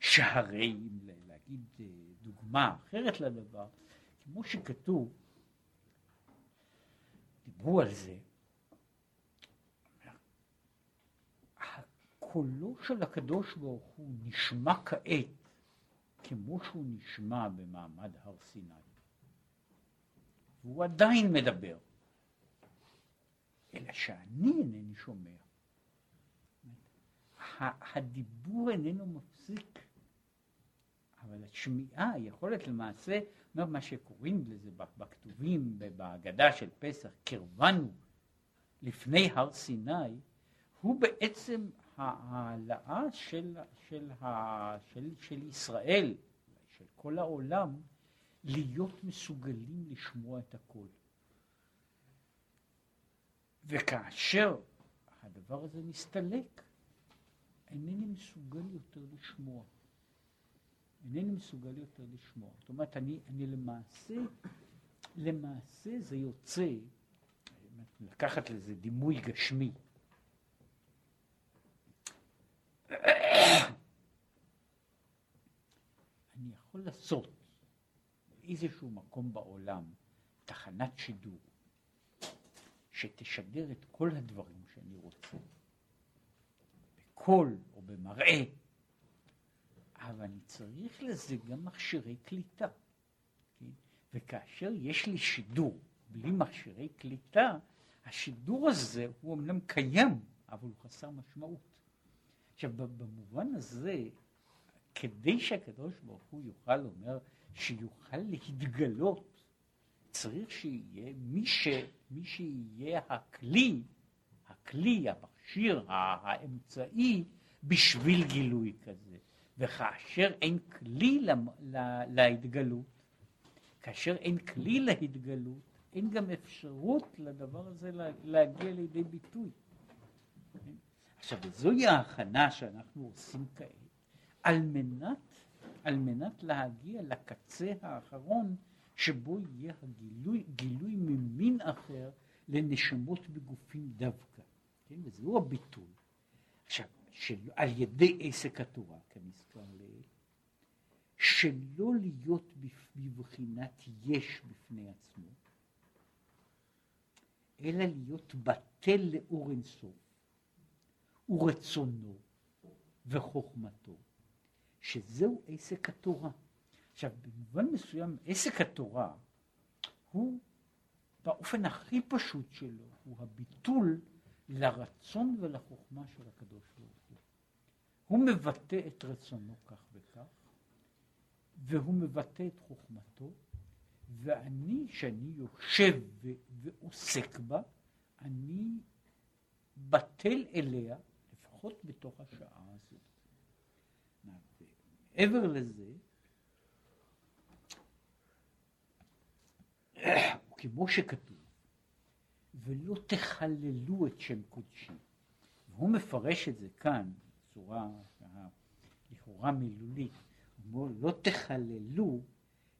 Speaker 1: שהרי, אם להגיד אה, דוגמה אחרת לדבר, כמו שכתוב, דיברו על זה, קולו של הקדוש ברוך הוא נשמע כעת כמו שהוא נשמע במעמד הר סיני. והוא עדיין מדבר, אלא שאני אינני שומע. הדיבור איננו מפסיק, אבל השמיעה, היכולת למעשה, מה שקוראים לזה בכתובים, בהגדה של פסח, קרבנו לפני הר סיני, הוא בעצם ההעלאה של, של, של, של ישראל, של כל העולם, להיות מסוגלים לשמוע את הכל. וכאשר הדבר הזה מסתלק, אינני מסוגל יותר לשמוע. אינני מסוגל יותר לשמוע. זאת אומרת, אני, אני למעשה, למעשה זה יוצא, לקחת לזה דימוי גשמי, אני יכול לעשות באיזשהו מקום בעולם תחנת שידור שתשדר את כל הדברים שאני רוצה, בקול או במראה, אבל אני צריך לזה גם מכשירי קליטה. כן? וכאשר יש לי שידור בלי מכשירי קליטה, השידור הזה הוא אמנם קיים, אבל הוא חסר משמעות. עכשיו, במובן הזה, כדי שהקדוש ברוך הוא יוכל לומר, שיוכל להתגלות, צריך שיהיה מי, ש, מי שיהיה הכלי, הכלי, המכשיר, האמצעי, בשביל גילוי כזה. וכאשר אין כלי לה, לה, להתגלות, כאשר אין כלי להתגלות, אין גם אפשרות לדבר הזה להגיע לידי ביטוי. עכשיו, זוהי ההכנה שאנחנו עושים כעת, על מנת, על מנת להגיע לקצה האחרון, שבו יהיה הגילוי, גילוי ממין אחר לנשמות בגופים דווקא, כן? וזהו הביטול. עכשיו, של, על ידי עסק התורה, כנזכר לעיל, שלא להיות בבחינת יש בפני עצמו, אלא להיות בטל לאור אינסוף. ורצונו וחוכמתו, שזהו עסק התורה. עכשיו, במובן מסוים, עסק התורה הוא, באופן הכי פשוט שלו, הוא הביטול לרצון ולחוכמה של הקדוש ברוך הוא. הוא מבטא את רצונו כך וכך, והוא מבטא את חוכמתו, ואני, שאני יושב ועוסק בה, אני בטל אליה לפחות בתוך השעה הזאת. מעבר לזה, כמו שכתוב, ולא תחללו את שם קודשי. והוא מפרש את זה כאן בצורה לכאורה מילולית, הוא אומר לא תחללו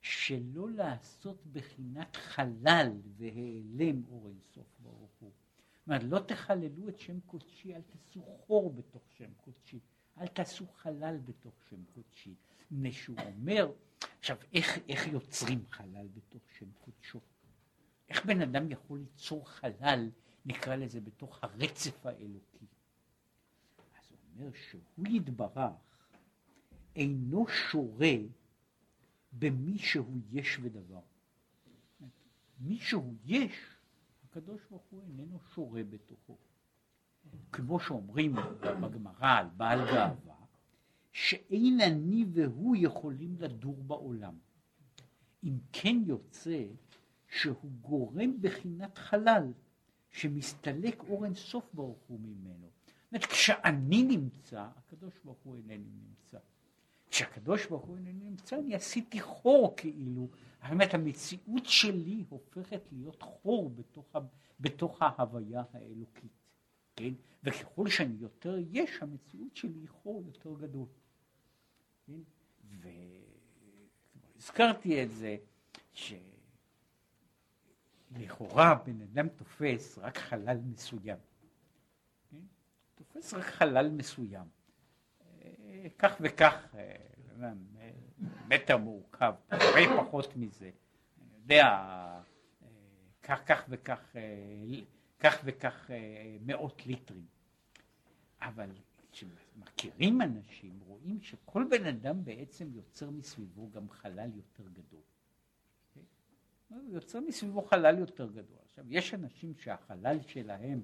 Speaker 1: שלא לעשות בחינת חלל והיעלם אור אינסוף ברוך הוא. אומרת, לא תחללו את שם קודשי, אל תעשו חור בתוך שם קודשי, אל תעשו חלל בתוך שם קודשי. מפני שהוא אומר, עכשיו, איך, איך יוצרים חלל בתוך שם קודשו? איך בן אדם יכול ליצור חלל, נקרא לזה, בתוך הרצף האלוקי? אז הוא אומר שהוא יתברך, אינו שורה במי שהוא יש ודבר. מי שהוא יש, הקדוש ברוך הוא איננו שורה בתוכו. כמו שאומרים בגמרא על בעל גאווה, שאין אני והוא יכולים לדור בעולם. אם כן יוצא שהוא גורם בחינת חלל, שמסתלק אור אין סוף ברוך הוא ממנו. זאת אומרת, כשאני נמצא, הקדוש ברוך הוא איננו נמצא. כשהקדוש ברוך הוא איננו נמצא, אני עשיתי חור כאילו. אומרת, המציאות שלי הופכת להיות חור בתוך, בתוך ההוויה האלוקית. כן? וככל שאני יותר יש, המציאות שלי היא חור יותר גדול. כן? והזכרתי את זה, שלכאורה בן אדם תופס רק חלל מסוים. כן? תופס רק חלל מסוים. כך וכך, אה, מטר מורכב, הרבה פחות מזה, אני יודע, אה, כך, כך וכך, אה, כך וכך מאות ליטרים. אבל כשמכירים אנשים, רואים שכל בן אדם בעצם יוצר מסביבו גם חלל יותר גדול. Okay? הוא יוצר מסביבו חלל יותר גדול. עכשיו, יש אנשים שהחלל שלהם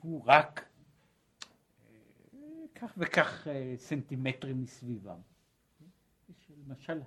Speaker 1: הוא רק כך וכך אה, סנטימטרים מסביבם. יש למשל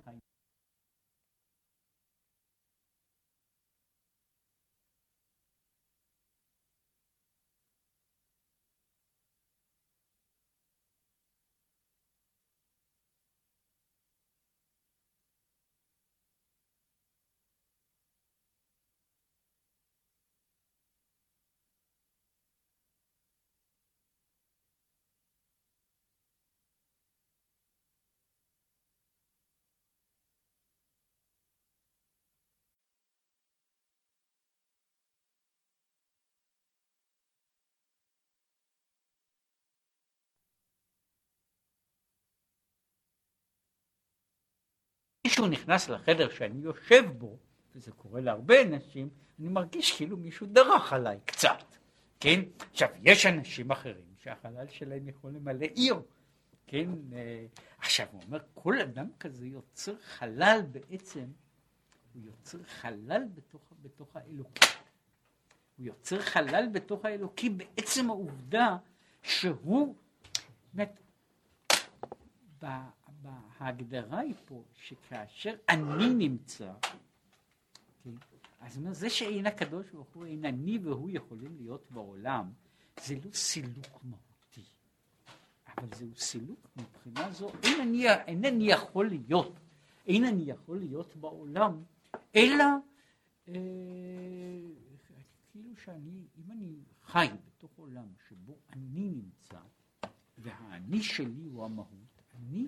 Speaker 1: מישהו נכנס לחדר שאני יושב בו, וזה קורה להרבה אנשים, אני מרגיש כאילו מישהו דרך עליי קצת, כן? עכשיו, יש אנשים אחרים שהחלל שלהם יכול למלא עיר, כן? אה, עכשיו, הוא אומר, כל אדם כזה יוצר חלל בעצם, הוא יוצר חלל בתוך, בתוך האלוקי. הוא יוצר חלל בתוך האלוקי בעצם העובדה שהוא, באמת, ההגדרה היא פה שכאשר אני נמצא, כן, אז זה שאין הקדוש ברוך הוא, אין אני והוא יכולים להיות בעולם, זה לא סילוק מהותי, אבל זהו סילוק מבחינה זו, אין אני, אין אני יכול להיות, אין אני יכול להיות בעולם, אלא אה, כאילו שאני, אם אני חי בתוך עולם שבו אני נמצא, והאני שלי הוא המהות, אני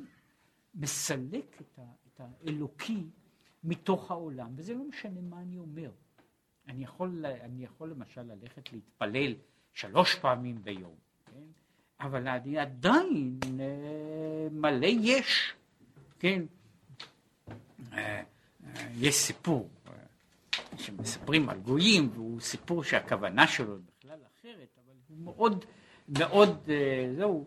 Speaker 1: מסלק את, ה, את האלוקי מתוך העולם, וזה לא משנה מה אני אומר. אני יכול, אני יכול למשל ללכת להתפלל שלוש פעמים ביום, כן? אבל אני עדיין אה, מלא יש, כן? אה, אה, יש סיפור שמספרים על גויים, והוא סיפור שהכוונה שלו בכלל אחרת, אבל הוא מאוד מאוד, זהו,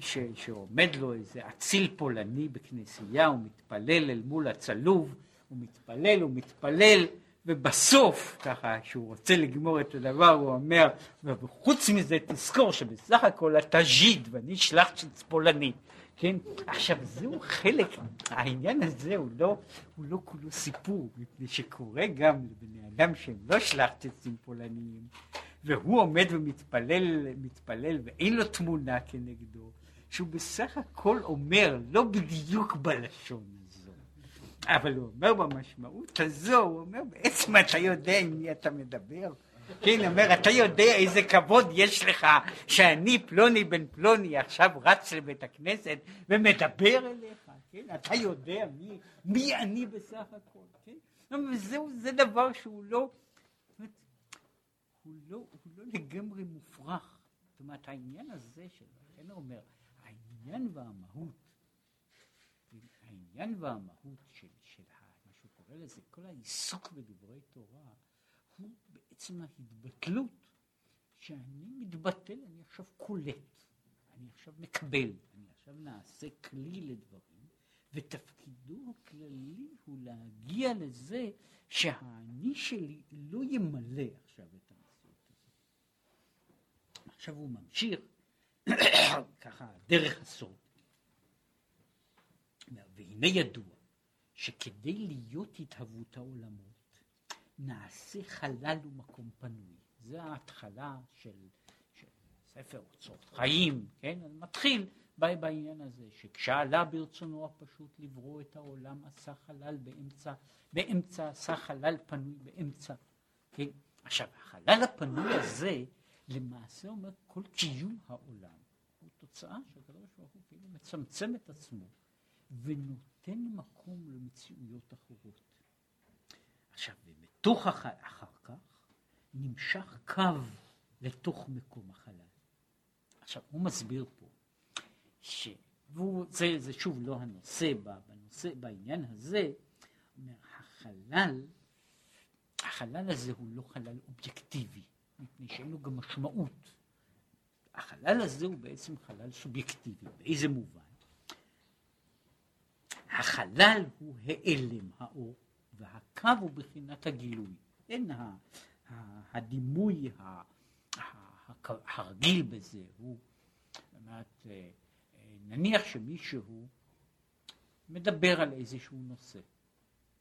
Speaker 1: ש, שעומד לו איזה אציל פולני בכנסייה, הוא מתפלל אל מול הצלוב, הוא מתפלל, הוא מתפלל, ובסוף, ככה, כשהוא רוצה לגמור את הדבר, הוא אומר, וחוץ מזה תזכור שבסך הכל אתה ז'יד ואני שלחצ'יץ פולני. כן? עכשיו זהו חלק, העניין הזה הוא לא, הוא לא כולו סיפור, מפני שקורה גם לבני אדם שהם לא שלחצ'יצים פולניים, והוא עומד ומתפלל, מתפלל, ואין לו תמונה כנגדו, שהוא בסך הכל אומר, לא בדיוק בלשון הזו, אבל הוא אומר במשמעות הזו, הוא אומר, בעצם אתה יודע עם מי אתה מדבר. כן, אומר, אתה יודע איזה כבוד יש לך שאני פלוני בן פלוני עכשיו רץ לבית הכנסת ומדבר אליך, כן? אתה יודע מי, מי אני בסך הכל, כן? וזהו, זה דבר שהוא לא, הוא לא, הוא לא לגמרי מופרך. זאת אומרת, העניין הזה של, כן הוא אומר, העניין והמהות, העניין והמהות של, של מה שהוא קורא לזה, כל העיסוק בדברי תורה, הוא בעצם ההתבטלות שאני מתבטל, אני עכשיו קולט, אני עכשיו מקבל, אני עכשיו נעשה כלי לדברים, ותפקידו הכללי הוא להגיע לזה שהאני שלי לא ימלא עכשיו את המציאות הזאת. עכשיו הוא ממשיך, ככה דרך הסוד, והנה ידוע שכדי להיות התהוות העולמות נעשה חלל ומקום פנוי. זה ההתחלה של, של ספר אוצרות חיים, כן? אני מתחיל בעניין הזה, שכשעלה ברצונו הפשוט לברוא את העולם, עשה חלל באמצע, באמצע עשה חלל פנוי באמצע, כן? עכשיו, החלל הפנוי הזה, למעשה אומר כל קיום העולם, הוא תוצאה שהקדוש ברוך הוא כאילו מצמצם את עצמו ונותן מקום למציאויות אחרות. עכשיו, בתוך הח... אחר כך נמשך קו לתוך מקום החלל. עכשיו, הוא מסביר פה, ש... והוא, זה, זה שוב לא הנושא, בנושא, בעניין הזה, אומר, החלל, החלל הזה הוא לא חלל אובייקטיבי, מפני שאין לו גם משמעות. החלל הזה הוא בעצם חלל סובייקטיבי. באיזה מובן? החלל הוא העלם, האור, והקו הוא בחינת הגילוי. אין הדימוי הרגיל בזה הוא, באמת, אה, נניח שמישהו מדבר על איזשהו נושא,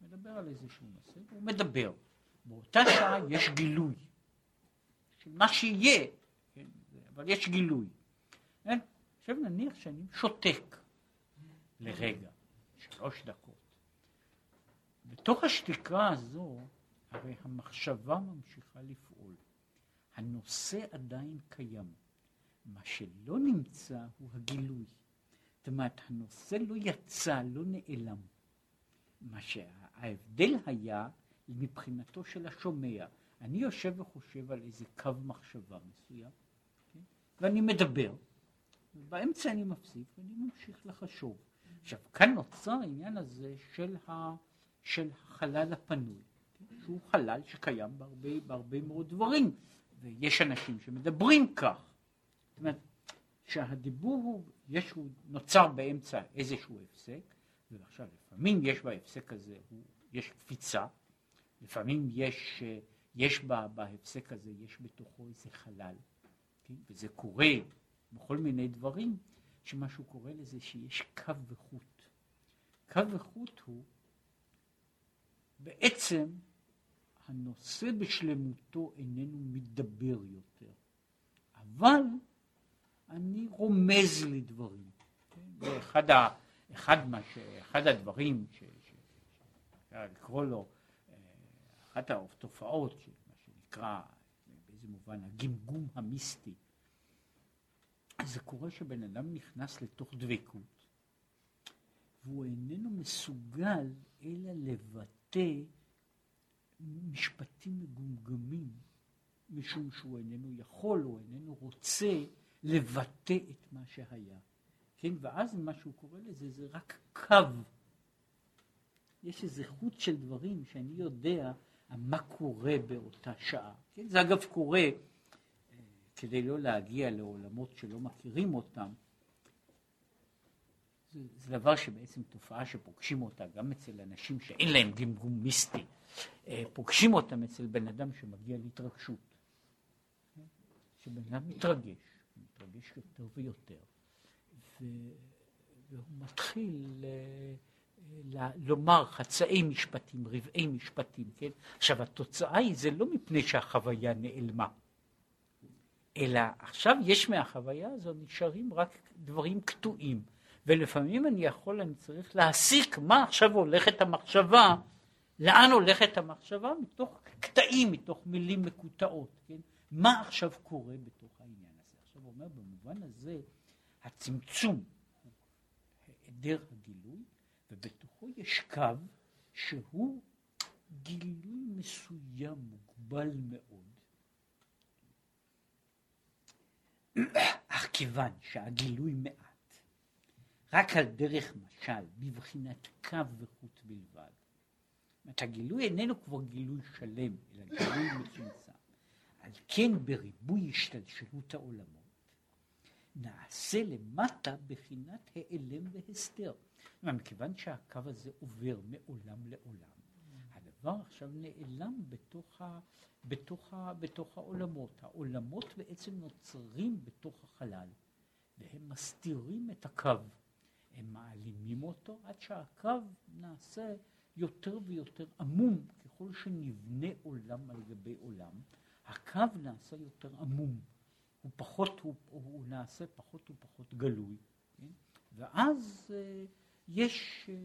Speaker 1: מדבר על איזשהו נושא, הוא מדבר. באותה שעה יש גילוי מה שיהיה, כן, אבל יש גילוי. כן? עכשיו נניח שאני שותק לרגע, שלוש דקות. בתוך השתיקה הזו, הרי המחשבה ממשיכה לפעול. הנושא עדיין קיים. מה שלא נמצא הוא הגילוי. זאת אומרת, הנושא לא יצא, לא נעלם. מה שההבדל היה מבחינתו של השומע. אני יושב וחושב על איזה קו מחשבה מסוים, כן? ואני מדבר, ובאמצע אני מפסיק ואני ממשיך לחשוב. עכשיו, כאן נוצר העניין הזה של ה... של החלל הפנוי, שהוא חלל שקיים בהרבה, בהרבה מאוד דברים, ויש אנשים שמדברים כך. זאת אומרת, שהדיבור הוא, יש, הוא נוצר באמצע איזשהו הפסק, ועכשיו לפעמים יש בהפסק הזה, הוא, יש קפיצה, לפעמים יש, יש בה, בהפסק הזה, יש בתוכו איזה חלל, כן? וזה קורה בכל מיני דברים, שמה שהוא קורא לזה שיש קו וחוט. קו וחוט הוא בעצם הנושא בשלמותו איננו מדבר יותר, אבל אני רומז לדברים. זה אחד, ה, אחד, מה ש, אחד הדברים שאפשר לקרוא לו, אחת התופעות, מה שנקרא באיזה מובן הגמגום המיסטי, זה קורה שבן אדם נכנס לתוך דבקות והוא איננו מסוגל אלא לבטא משפטים מגומגמים, משום שהוא איננו יכול או איננו רוצה לבטא את מה שהיה. כן, ואז מה שהוא קורא לזה זה רק קו. יש איזה חוט של דברים שאני יודע מה קורה באותה שעה. כן, זה אגב קורה, אה, כדי לא להגיע לעולמות שלא מכירים אותם, זה, זה דבר שבעצם תופעה שפוגשים אותה גם אצל אנשים שאין להם גמגום מיסטי, אה, פוגשים אותם אצל בן אדם שמגיע להתרגשות. שבן אדם מתרגש, מתרגש יותר ויותר, והוא מתחיל ל, לומר חצאי משפטים, רבעי משפטים, כן? עכשיו התוצאה היא, זה לא מפני שהחוויה נעלמה, אלא עכשיו יש מהחוויה הזו נשארים רק דברים קטועים, ולפעמים אני יכול, אני צריך להסיק מה עכשיו הולכת המחשבה, לאן הולכת המחשבה מתוך קטעים, מתוך מילים מקוטעות, כן? מה עכשיו קורה בתוך העניין הזה. עכשיו הוא אומר במובן הזה הצמצום היעדר הגילוי, ובתוכו יש קו שהוא גילוי מסוים, מוגבל מאוד. אך כיוון שהגילוי מעט, רק על דרך משל, בבחינת קו וחוט בלבד, זאת הגילוי איננו כבר גילוי שלם, אלא גילוי מצומצם. על כן בריבוי השתלשלות העולמות, נעשה למטה בחינת העלם והסתר. מכיוון שהקו הזה עובר מעולם לעולם, הדבר עכשיו נעלם בתוך, ה, בתוך, ה, בתוך העולמות. העולמות בעצם נוצרים בתוך החלל, והם מסתירים את הקו. הם מעלימים אותו עד שהקו נעשה יותר ויותר עמום ככל שנבנה עולם על גבי עולם. הקו נעשה יותר עמום, הוא פחות, הוא, הוא נעשה פחות ופחות גלוי, כן? ואז אה, יש, אה,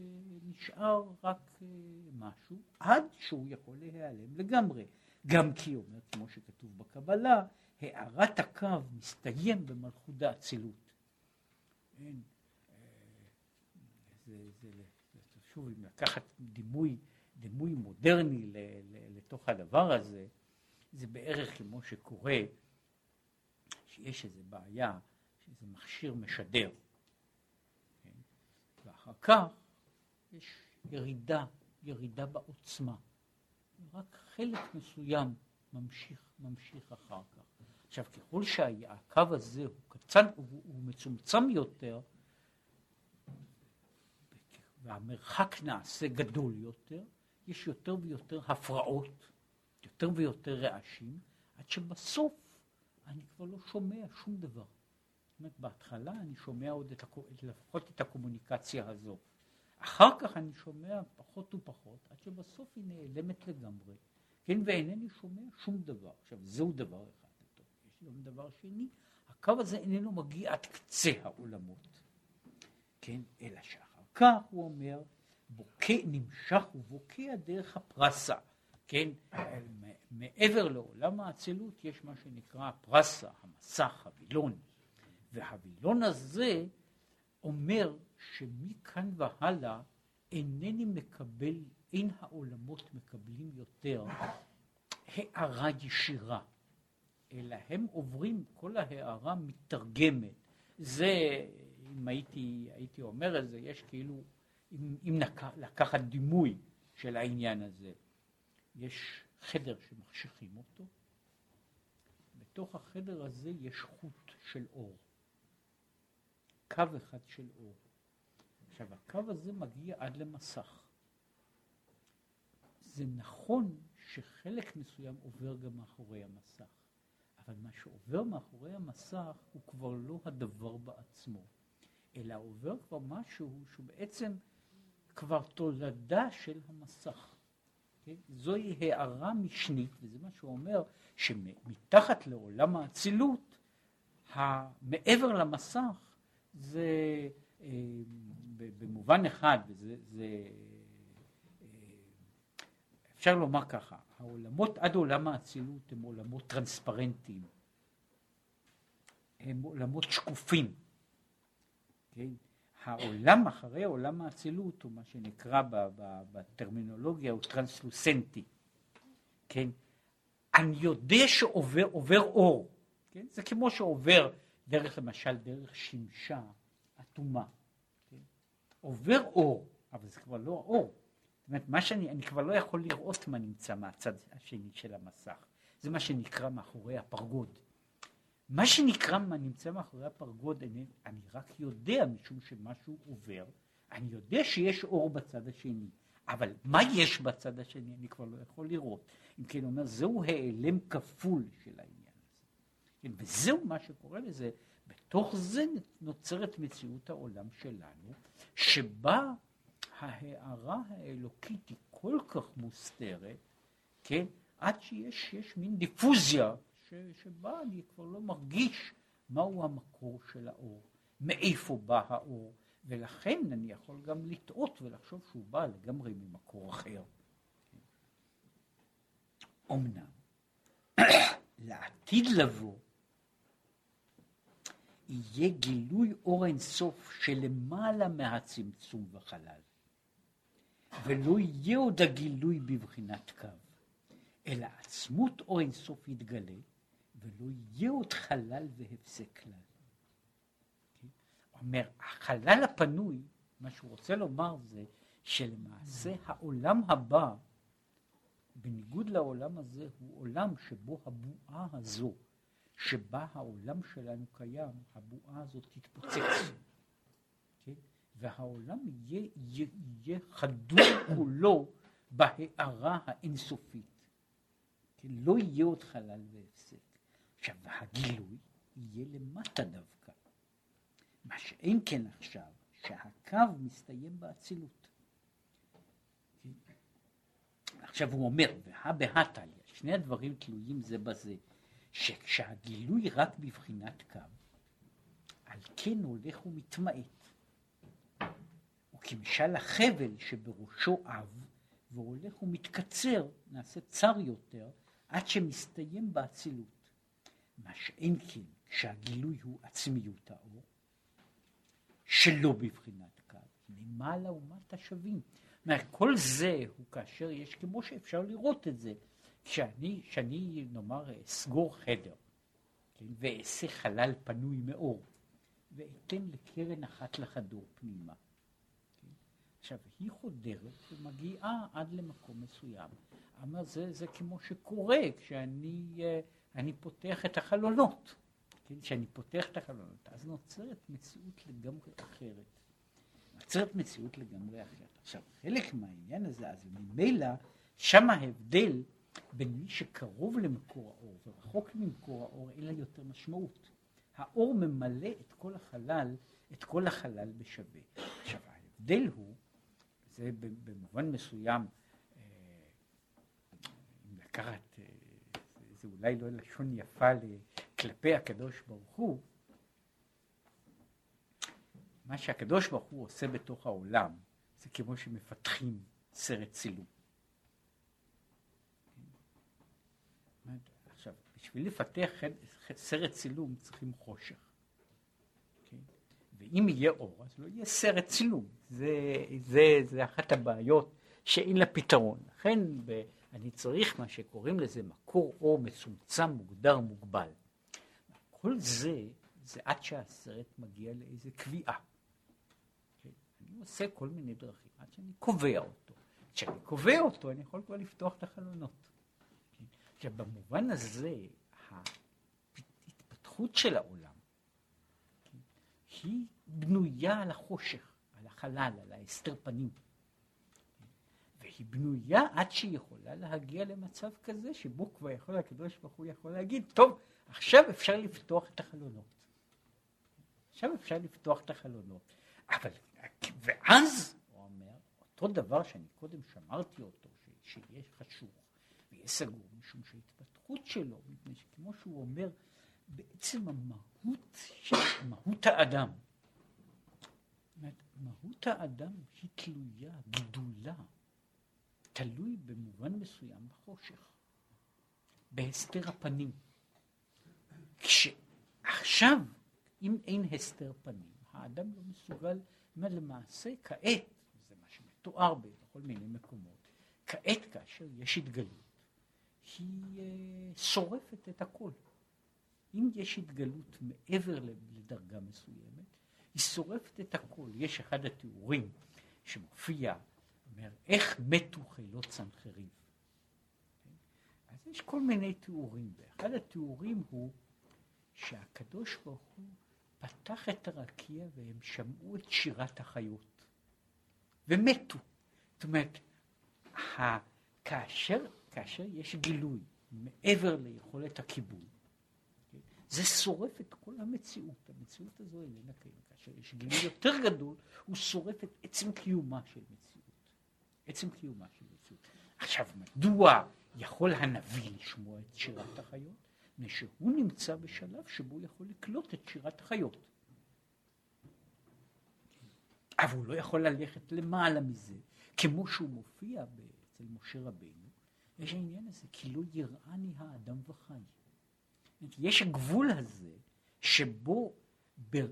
Speaker 1: נשאר רק אה, משהו, עד שהוא יכול להיעלם לגמרי. גם כי, אומר, כמו שכתוב בקבלה, הארת הקו מסתיים במלכות האצילות. כן? זה, זה, זה, שוב, אם לקחת דימוי, דימוי מודרני ל, ל, לתוך הדבר הזה, זה בערך כמו שקורה שיש איזו בעיה, שזה מכשיר משדר. ואחר כך יש ירידה, ירידה בעוצמה. רק חלק מסוים ממשיך, ממשיך אחר כך. עכשיו, ככל שהקו הזה הוא קצן, הוא, הוא מצומצם יותר, והמרחק נעשה גדול יותר, יש יותר ויותר הפרעות יותר ויותר רעשים, עד שבסוף אני כבר לא שומע שום דבר. אומרת, בהתחלה אני שומע עוד את, לפחות את הקומוניקציה הזו. אחר כך אני שומע פחות ופחות, עד שבסוף היא נעלמת לגמרי. כן, ואינני שומע שום דבר. עכשיו, זהו דבר אחד. טוב, יש גם דבר שני, הקו הזה איננו מגיע עד קצה העולמות. כן, אלא שאחר כך הוא אומר, בוקע, נמשך ובוקע דרך הפרסה. כן, מעבר לעולם האצילות יש מה שנקרא הפרסה, המסך, הווילון, והווילון הזה אומר שמכאן והלאה אינני מקבל, אין העולמות מקבלים יותר הערה ישירה, אלא הם עוברים, כל ההערה מתרגמת. זה, אם הייתי, הייתי אומר את זה, יש כאילו, אם, אם לקחת דימוי של העניין הזה, יש חדר שמחשיכים אותו, בתוך החדר הזה יש חוט של אור, קו אחד של אור. עכשיו הקו הזה מגיע עד למסך. זה נכון שחלק מסוים עובר גם מאחורי המסך, אבל מה שעובר מאחורי המסך הוא כבר לא הדבר בעצמו, אלא עובר כבר משהו שהוא בעצם כבר תולדה של המסך. כן? זוהי הערה משנית, וזה מה שהוא אומר, שמתחת לעולם האצילות, מעבר למסך, זה אה, במובן אחד, וזה זה, אה, אפשר לומר ככה, העולמות עד עולם האצילות הם עולמות טרנספרנטיים, הם עולמות שקופים, כן? העולם אחרי עולם האצילות הוא מה שנקרא בטרמינולוגיה הוא טרנסלוסנטי, כן? אני יודע שעובר עור, כן? זה כמו שעובר דרך למשל דרך שמשה אטומה, כן? עובר אור, אבל זה כבר לא אור, זאת אומרת מה שאני, אני כבר לא יכול לראות מה נמצא מהצד השני של המסך, זה מה שנקרא מאחורי הפרגוד. מה שנקרא מה נמצא מאחורי הפרגוד, אני, אני רק יודע משום שמשהו עובר, אני יודע שיש אור בצד השני, אבל מה יש בצד השני אני כבר לא יכול לראות. אם כן, אומר, זהו העלם כפול של העניין וזהו מה שקורה לזה, בתוך זה נוצרת מציאות העולם שלנו, שבה ההערה האלוקית היא כל כך מוסתרת, כן, עד שיש מין דיפוזיה ש, שבה אני כבר לא מרגיש מהו המקור של האור, מאיפה בא האור, ולכן אני יכול גם לטעות ולחשוב שהוא בא לגמרי ממקור אחר. אמנם, לעתיד לבוא, יהיה גילוי אור אינסוף שלמעלה מהצמצום וחלל, ולא יהיה עוד הגילוי בבחינת קו, אלא עצמות אור אינסוף יתגלה, ולא יהיה עוד חלל והפסק כלל. אומר, החלל הפנוי, מה שהוא רוצה לומר זה שלמעשה העולם הבא, בניגוד לעולם הזה, הוא עולם שבו הבועה הזו, שבה העולם שלנו קיים, הבועה הזאת תתפוצץ. כן? והעולם יהיה, יהיה, יהיה חדור כולו בהארה האינסופית. כן? לא יהיה עוד חלל והפסק. עכשיו, הגילוי יהיה למטה דווקא. מה שאין כן עכשיו, שהקו מסתיים באצילות. עכשיו הוא אומר, והא בהא תליא, שני הדברים תלויים זה בזה, שכשהגילוי רק בבחינת קו, על כן הולך ומתמעט. וכמשל החבל שבראשו אב, והולך ומתקצר, נעשה צר יותר, עד שמסתיים באצילות. מה שאין כן, כשהגילוי הוא עצמיות האור, שלא בבחינת קו, ממעלה ומטה שווים. כל זה הוא כאשר יש, כמו שאפשר לראות את זה, כשאני, כשאני נאמר אסגור חדר, כן, ואעשה חלל פנוי מאור, ואתן לקרן אחת לחדור פנימה. כן? עכשיו, היא חודרת ומגיעה עד למקום מסוים. אבל זה, זה כמו שקורה כשאני אה, אני פותח את החלונות. כן, כשאני פותח את החלונות, אז נוצרת מציאות לגמרי אחרת. נוצרת מציאות לגמרי אחרת. עכשיו, חלק מהעניין הזה, אז ממילא, שם ההבדל בין מי שקרוב למקור האור ורחוק ממקור האור, אין לה יותר משמעות. האור ממלא את כל החלל, את כל החלל בשווה. עכשיו, ההבדל הוא, זה במובן מסוים, אה, אם לקחת, אה, זה אולי לא לשון יפה כלפי הקדוש ברוך הוא, מה שהקדוש ברוך הוא עושה בתוך העולם, זה כמו שמפתחים סרט צילום. עכשיו, בשביל לפתח סרט צילום צריכים חושך. כן? ואם יהיה אור, אז לא יהיה סרט צילום. זה, זה, זה אחת הבעיות שאין לה פתרון. לכן ב, אני צריך מה שקוראים לזה מקור אור מצומצם, מוגדר, מוגבל. כל זה, זה עד שהסרט מגיע לאיזה קביעה. כן? אני עושה כל מיני דרכים עד שאני קובע אותו. כשאני קובע אותו, אני יכול כבר לפתוח את החלונות. עכשיו, במובן הזה, ההתפתחות של העולם כן? היא בנויה על החושך, על החלל, על ההסתר פנים. והיא בנויה עד שהיא יכולה להגיע למצב כזה שבו כבר יכול הקדוש ברוך הוא יכול להגיד, טוב, עכשיו אפשר לפתוח את החלונות. עכשיו אפשר לפתוח את החלונות. אבל, ואז, הוא אומר, אותו דבר שאני קודם שמרתי אותו, שיש חשוך ויש סגור, משום שההתפתחות שלו, מפני שכמו שהוא אומר, בעצם המהות של מהות האדם, מהות האדם היא תלויה, גידולה, תלוי במובן מסוים בחושך, בהסתר הפנים. כשעכשיו, אם אין הסתר פנים, האדם לא מסוגל, מה למעשה כעת, זה מה שמתואר בכל מיני מקומות, כעת כאשר יש התגלות, היא uh, שורפת את הכל. אם יש התגלות מעבר לדרגה מסוימת, היא שורפת את הכל. יש אחד התיאורים שמופיע, אומר, איך מתו חילות צנחריב. אז יש כל מיני תיאורים, ואחד התיאורים הוא שהקדוש ברוך הוא פתח את הרקיע והם שמעו את שירת החיות ומתו. זאת אומרת, כאשר, כאשר יש גילוי מעבר ליכולת הכיבוי, זה שורף את כל המציאות. המציאות הזו איננה קיימת. כאשר יש גילוי יותר גדול, הוא שורף את עצם קיומה של מציאות. עצם קיומה של מציאות. עכשיו, מדוע יכול הנביא לשמוע את שירת החיות? מפני שהוא נמצא בשלב שבו הוא יכול לקלוט את שירת החיות. אבל הוא לא יכול ללכת למעלה מזה, כמו שהוא מופיע אצל משה רבינו, יש העניין הזה, כי לא יראני האדם וחי. יש הגבול הזה, שבו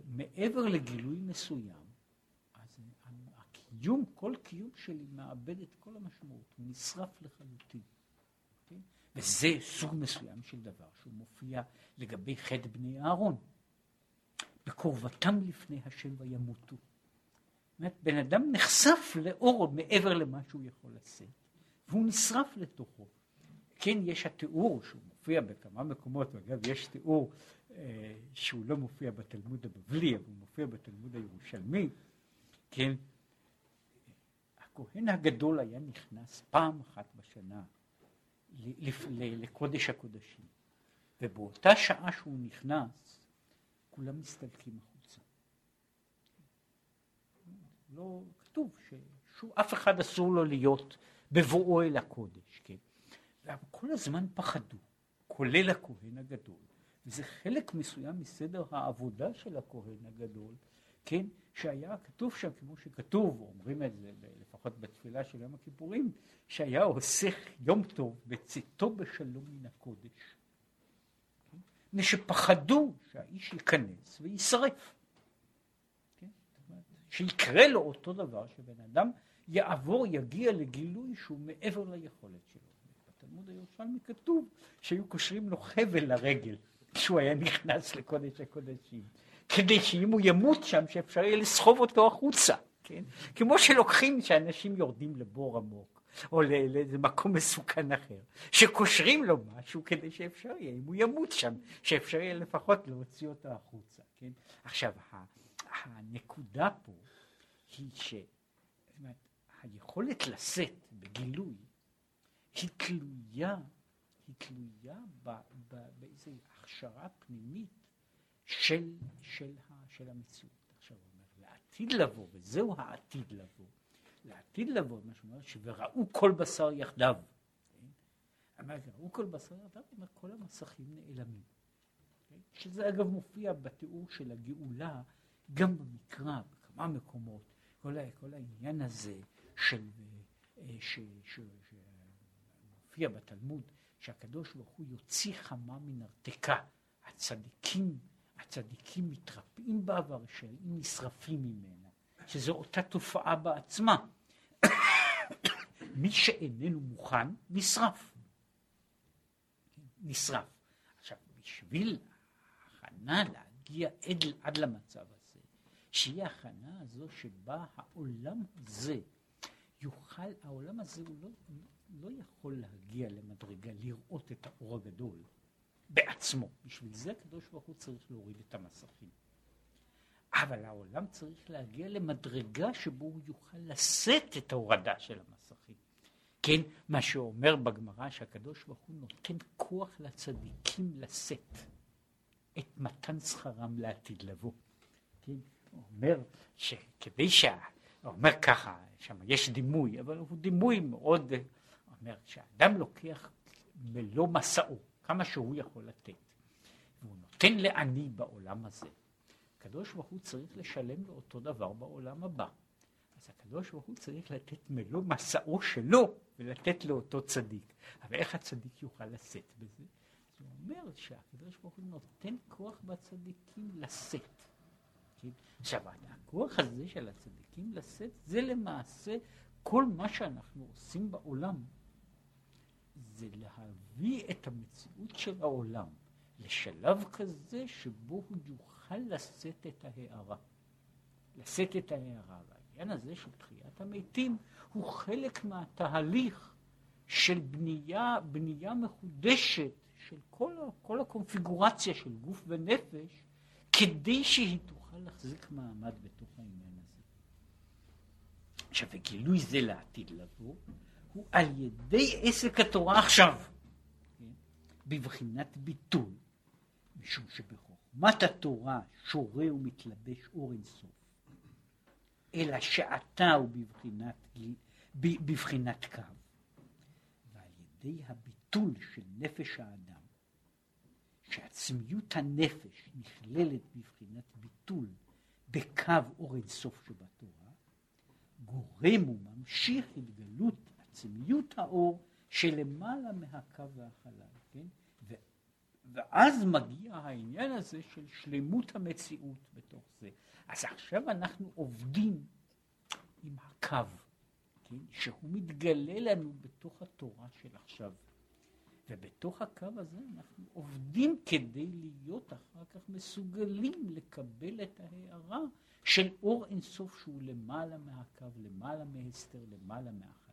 Speaker 1: מעבר לגילוי מסוים, אז הקיום, כל קיום שלי מאבד את כל המשמעות, הוא נשרף לחלוטין. כן? וזה סוג מסוים של דבר שהוא מופיע לגבי חטא בני אהרון. בקרבתם לפני השם וימותו. אומרת, בן אדם נחשף לאור מעבר למה שהוא יכול לשאת, והוא נשרף לתוכו. כן, יש התיאור שהוא מופיע בכמה מקומות, ואגב, יש תיאור אה, שהוא לא מופיע בתלמוד הבבלי, אבל הוא מופיע בתלמוד הירושלמי, כן, הכהן הגדול היה נכנס פעם אחת בשנה לקודש הקודשים, ובאותה שעה שהוא נכנס, כולם מסתלקים החוצה. לא כתוב שאף אחד אסור לו להיות בבואו אל הקודש, כן? כל הזמן פחדו, כולל הכהן הגדול, וזה חלק מסוים מסדר העבודה של הכהן הגדול, כן, שהיה כתוב שם, כמו שכתוב, אומרים את זה לפחות בתפילה של יום הכיפורים, שהיה עושה יום טוב בצאתו בשלום מן הקודש. מפני כן? שפחדו שהאיש ייכנס ויישרף. כן? שיקרה לו אותו דבר, שבן אדם יעבור, יגיע לגילוי שהוא מעבר ליכולת שלו. בתלמוד הירושלמי כתוב שהיו קושרים לו חבל לרגל כשהוא היה נכנס לקודש הקודשים, כדי שאם הוא ימות שם שאפשר יהיה לסחוב אותו החוצה, כן? כמו שלוקחים שאנשים יורדים לבור עמוק. או לאיזה מקום מסוכן אחר, שקושרים לו משהו כדי שאפשר יהיה, אם הוא ימות שם, שאפשר יהיה לפחות להוציא אותו החוצה, כן? עכשיו, הנקודה פה היא שהיכולת לשאת בגילוי היא תלויה, היא תלויה באיזו הכשרה פנימית של, של, של המציאות. עכשיו הוא אומר, לעתיד לבוא, וזהו העתיד לבוא, לעתיד לבוא, מה שאומר, שוראו כל בשר יחדיו. כן? ראו כל בשר יחדיו, אומר, כל המסכים נעלמים. כן? שזה אגב מופיע בתיאור של הגאולה גם במקרא, בכמה מקומות, כל, כל העניין הזה של, אה, ש, ש, ש, מופיע בתלמוד שהקדוש ברוך הוא יוציא חמה מן הרתקה. הצדיקים, הצדיקים מתרפאים בה והרשעים נשרפים ממנה, שזו אותה תופעה בעצמה. מי שאיננו מוכן, נשרף. נשרף. עכשיו, בשביל ההכנה להגיע עד, עד למצב הזה, שהיא ההכנה הזו שבה העולם הזה יוכל, העולם הזה הוא לא, לא יכול להגיע למדרגה, לראות את האור הגדול בעצמו. בשביל זה הקדוש ברוך הוא צריך להוריד את המסכים. אבל העולם צריך להגיע למדרגה שבו הוא יוכל לשאת את ההורדה של המסכים. כן, מה שאומר בגמרא שהקדוש ברוך הוא נותן כוח לצדיקים לשאת את מתן שכרם לעתיד לבוא. כן, הוא אומר שכדי שה... אומר ככה, שם יש דימוי, אבל הוא דימוי מאוד אומר, כשאדם לוקח מלוא מסעו, כמה שהוא יכול לתת, והוא נותן לעני בעולם הזה, הקדוש ברוך הוא צריך לשלם לו אותו דבר בעולם הבא. אז הקדוש ברוך הוא צריך לתת מלוא מסעו שלו ולתת לאותו צדיק. אבל איך הצדיק יוכל לשאת בזה? הוא אומר שהקדוש ברוך הוא נותן כוח בצדיקים לשאת. עכשיו, הכוח הזה של הצדיקים לשאת זה למעשה כל מה שאנחנו עושים בעולם. זה להביא את המציאות של העולם לשלב כזה שבו הוא יוכל לשאת את ההערה. לשאת את ההערה. והעניין הזה של תחיית המתים הוא חלק מהתהליך של בנייה, בנייה מחודשת של כל, כל הקונפיגורציה של גוף ונפש, כדי שהיא תוכל להחזיק מעמד בתוך העניין הזה. עכשיו, וגילוי זה לעתיד לבוא, הוא על ידי עסק התורה עכשיו, כן? בבחינת ביטול, משום שבחוכמת התורה שורה ומתלבש אור אינסוף, אלא שעתה הוא בבחינת, בבחינת קו, ועל ידי הביטול של נפש האדם, שעצמיות הנפש נכללת בבחינת ביטול בקו אור אינסוף שבתורה, גורם וממשיך התגלות עצמיות האור שלמעלה מהקו והחלל, כן? ו, ואז מגיע העניין הזה של שלמות המציאות בתוך זה. אז עכשיו אנחנו עובדים עם הקו, כן? שהוא מתגלה לנו בתוך התורה של עכשיו. ובתוך הקו הזה אנחנו עובדים כדי להיות אחר כך מסוגלים לקבל את ההערה של אור אינסוף שהוא למעלה מהקו, למעלה מהסתר, למעלה מהחלל.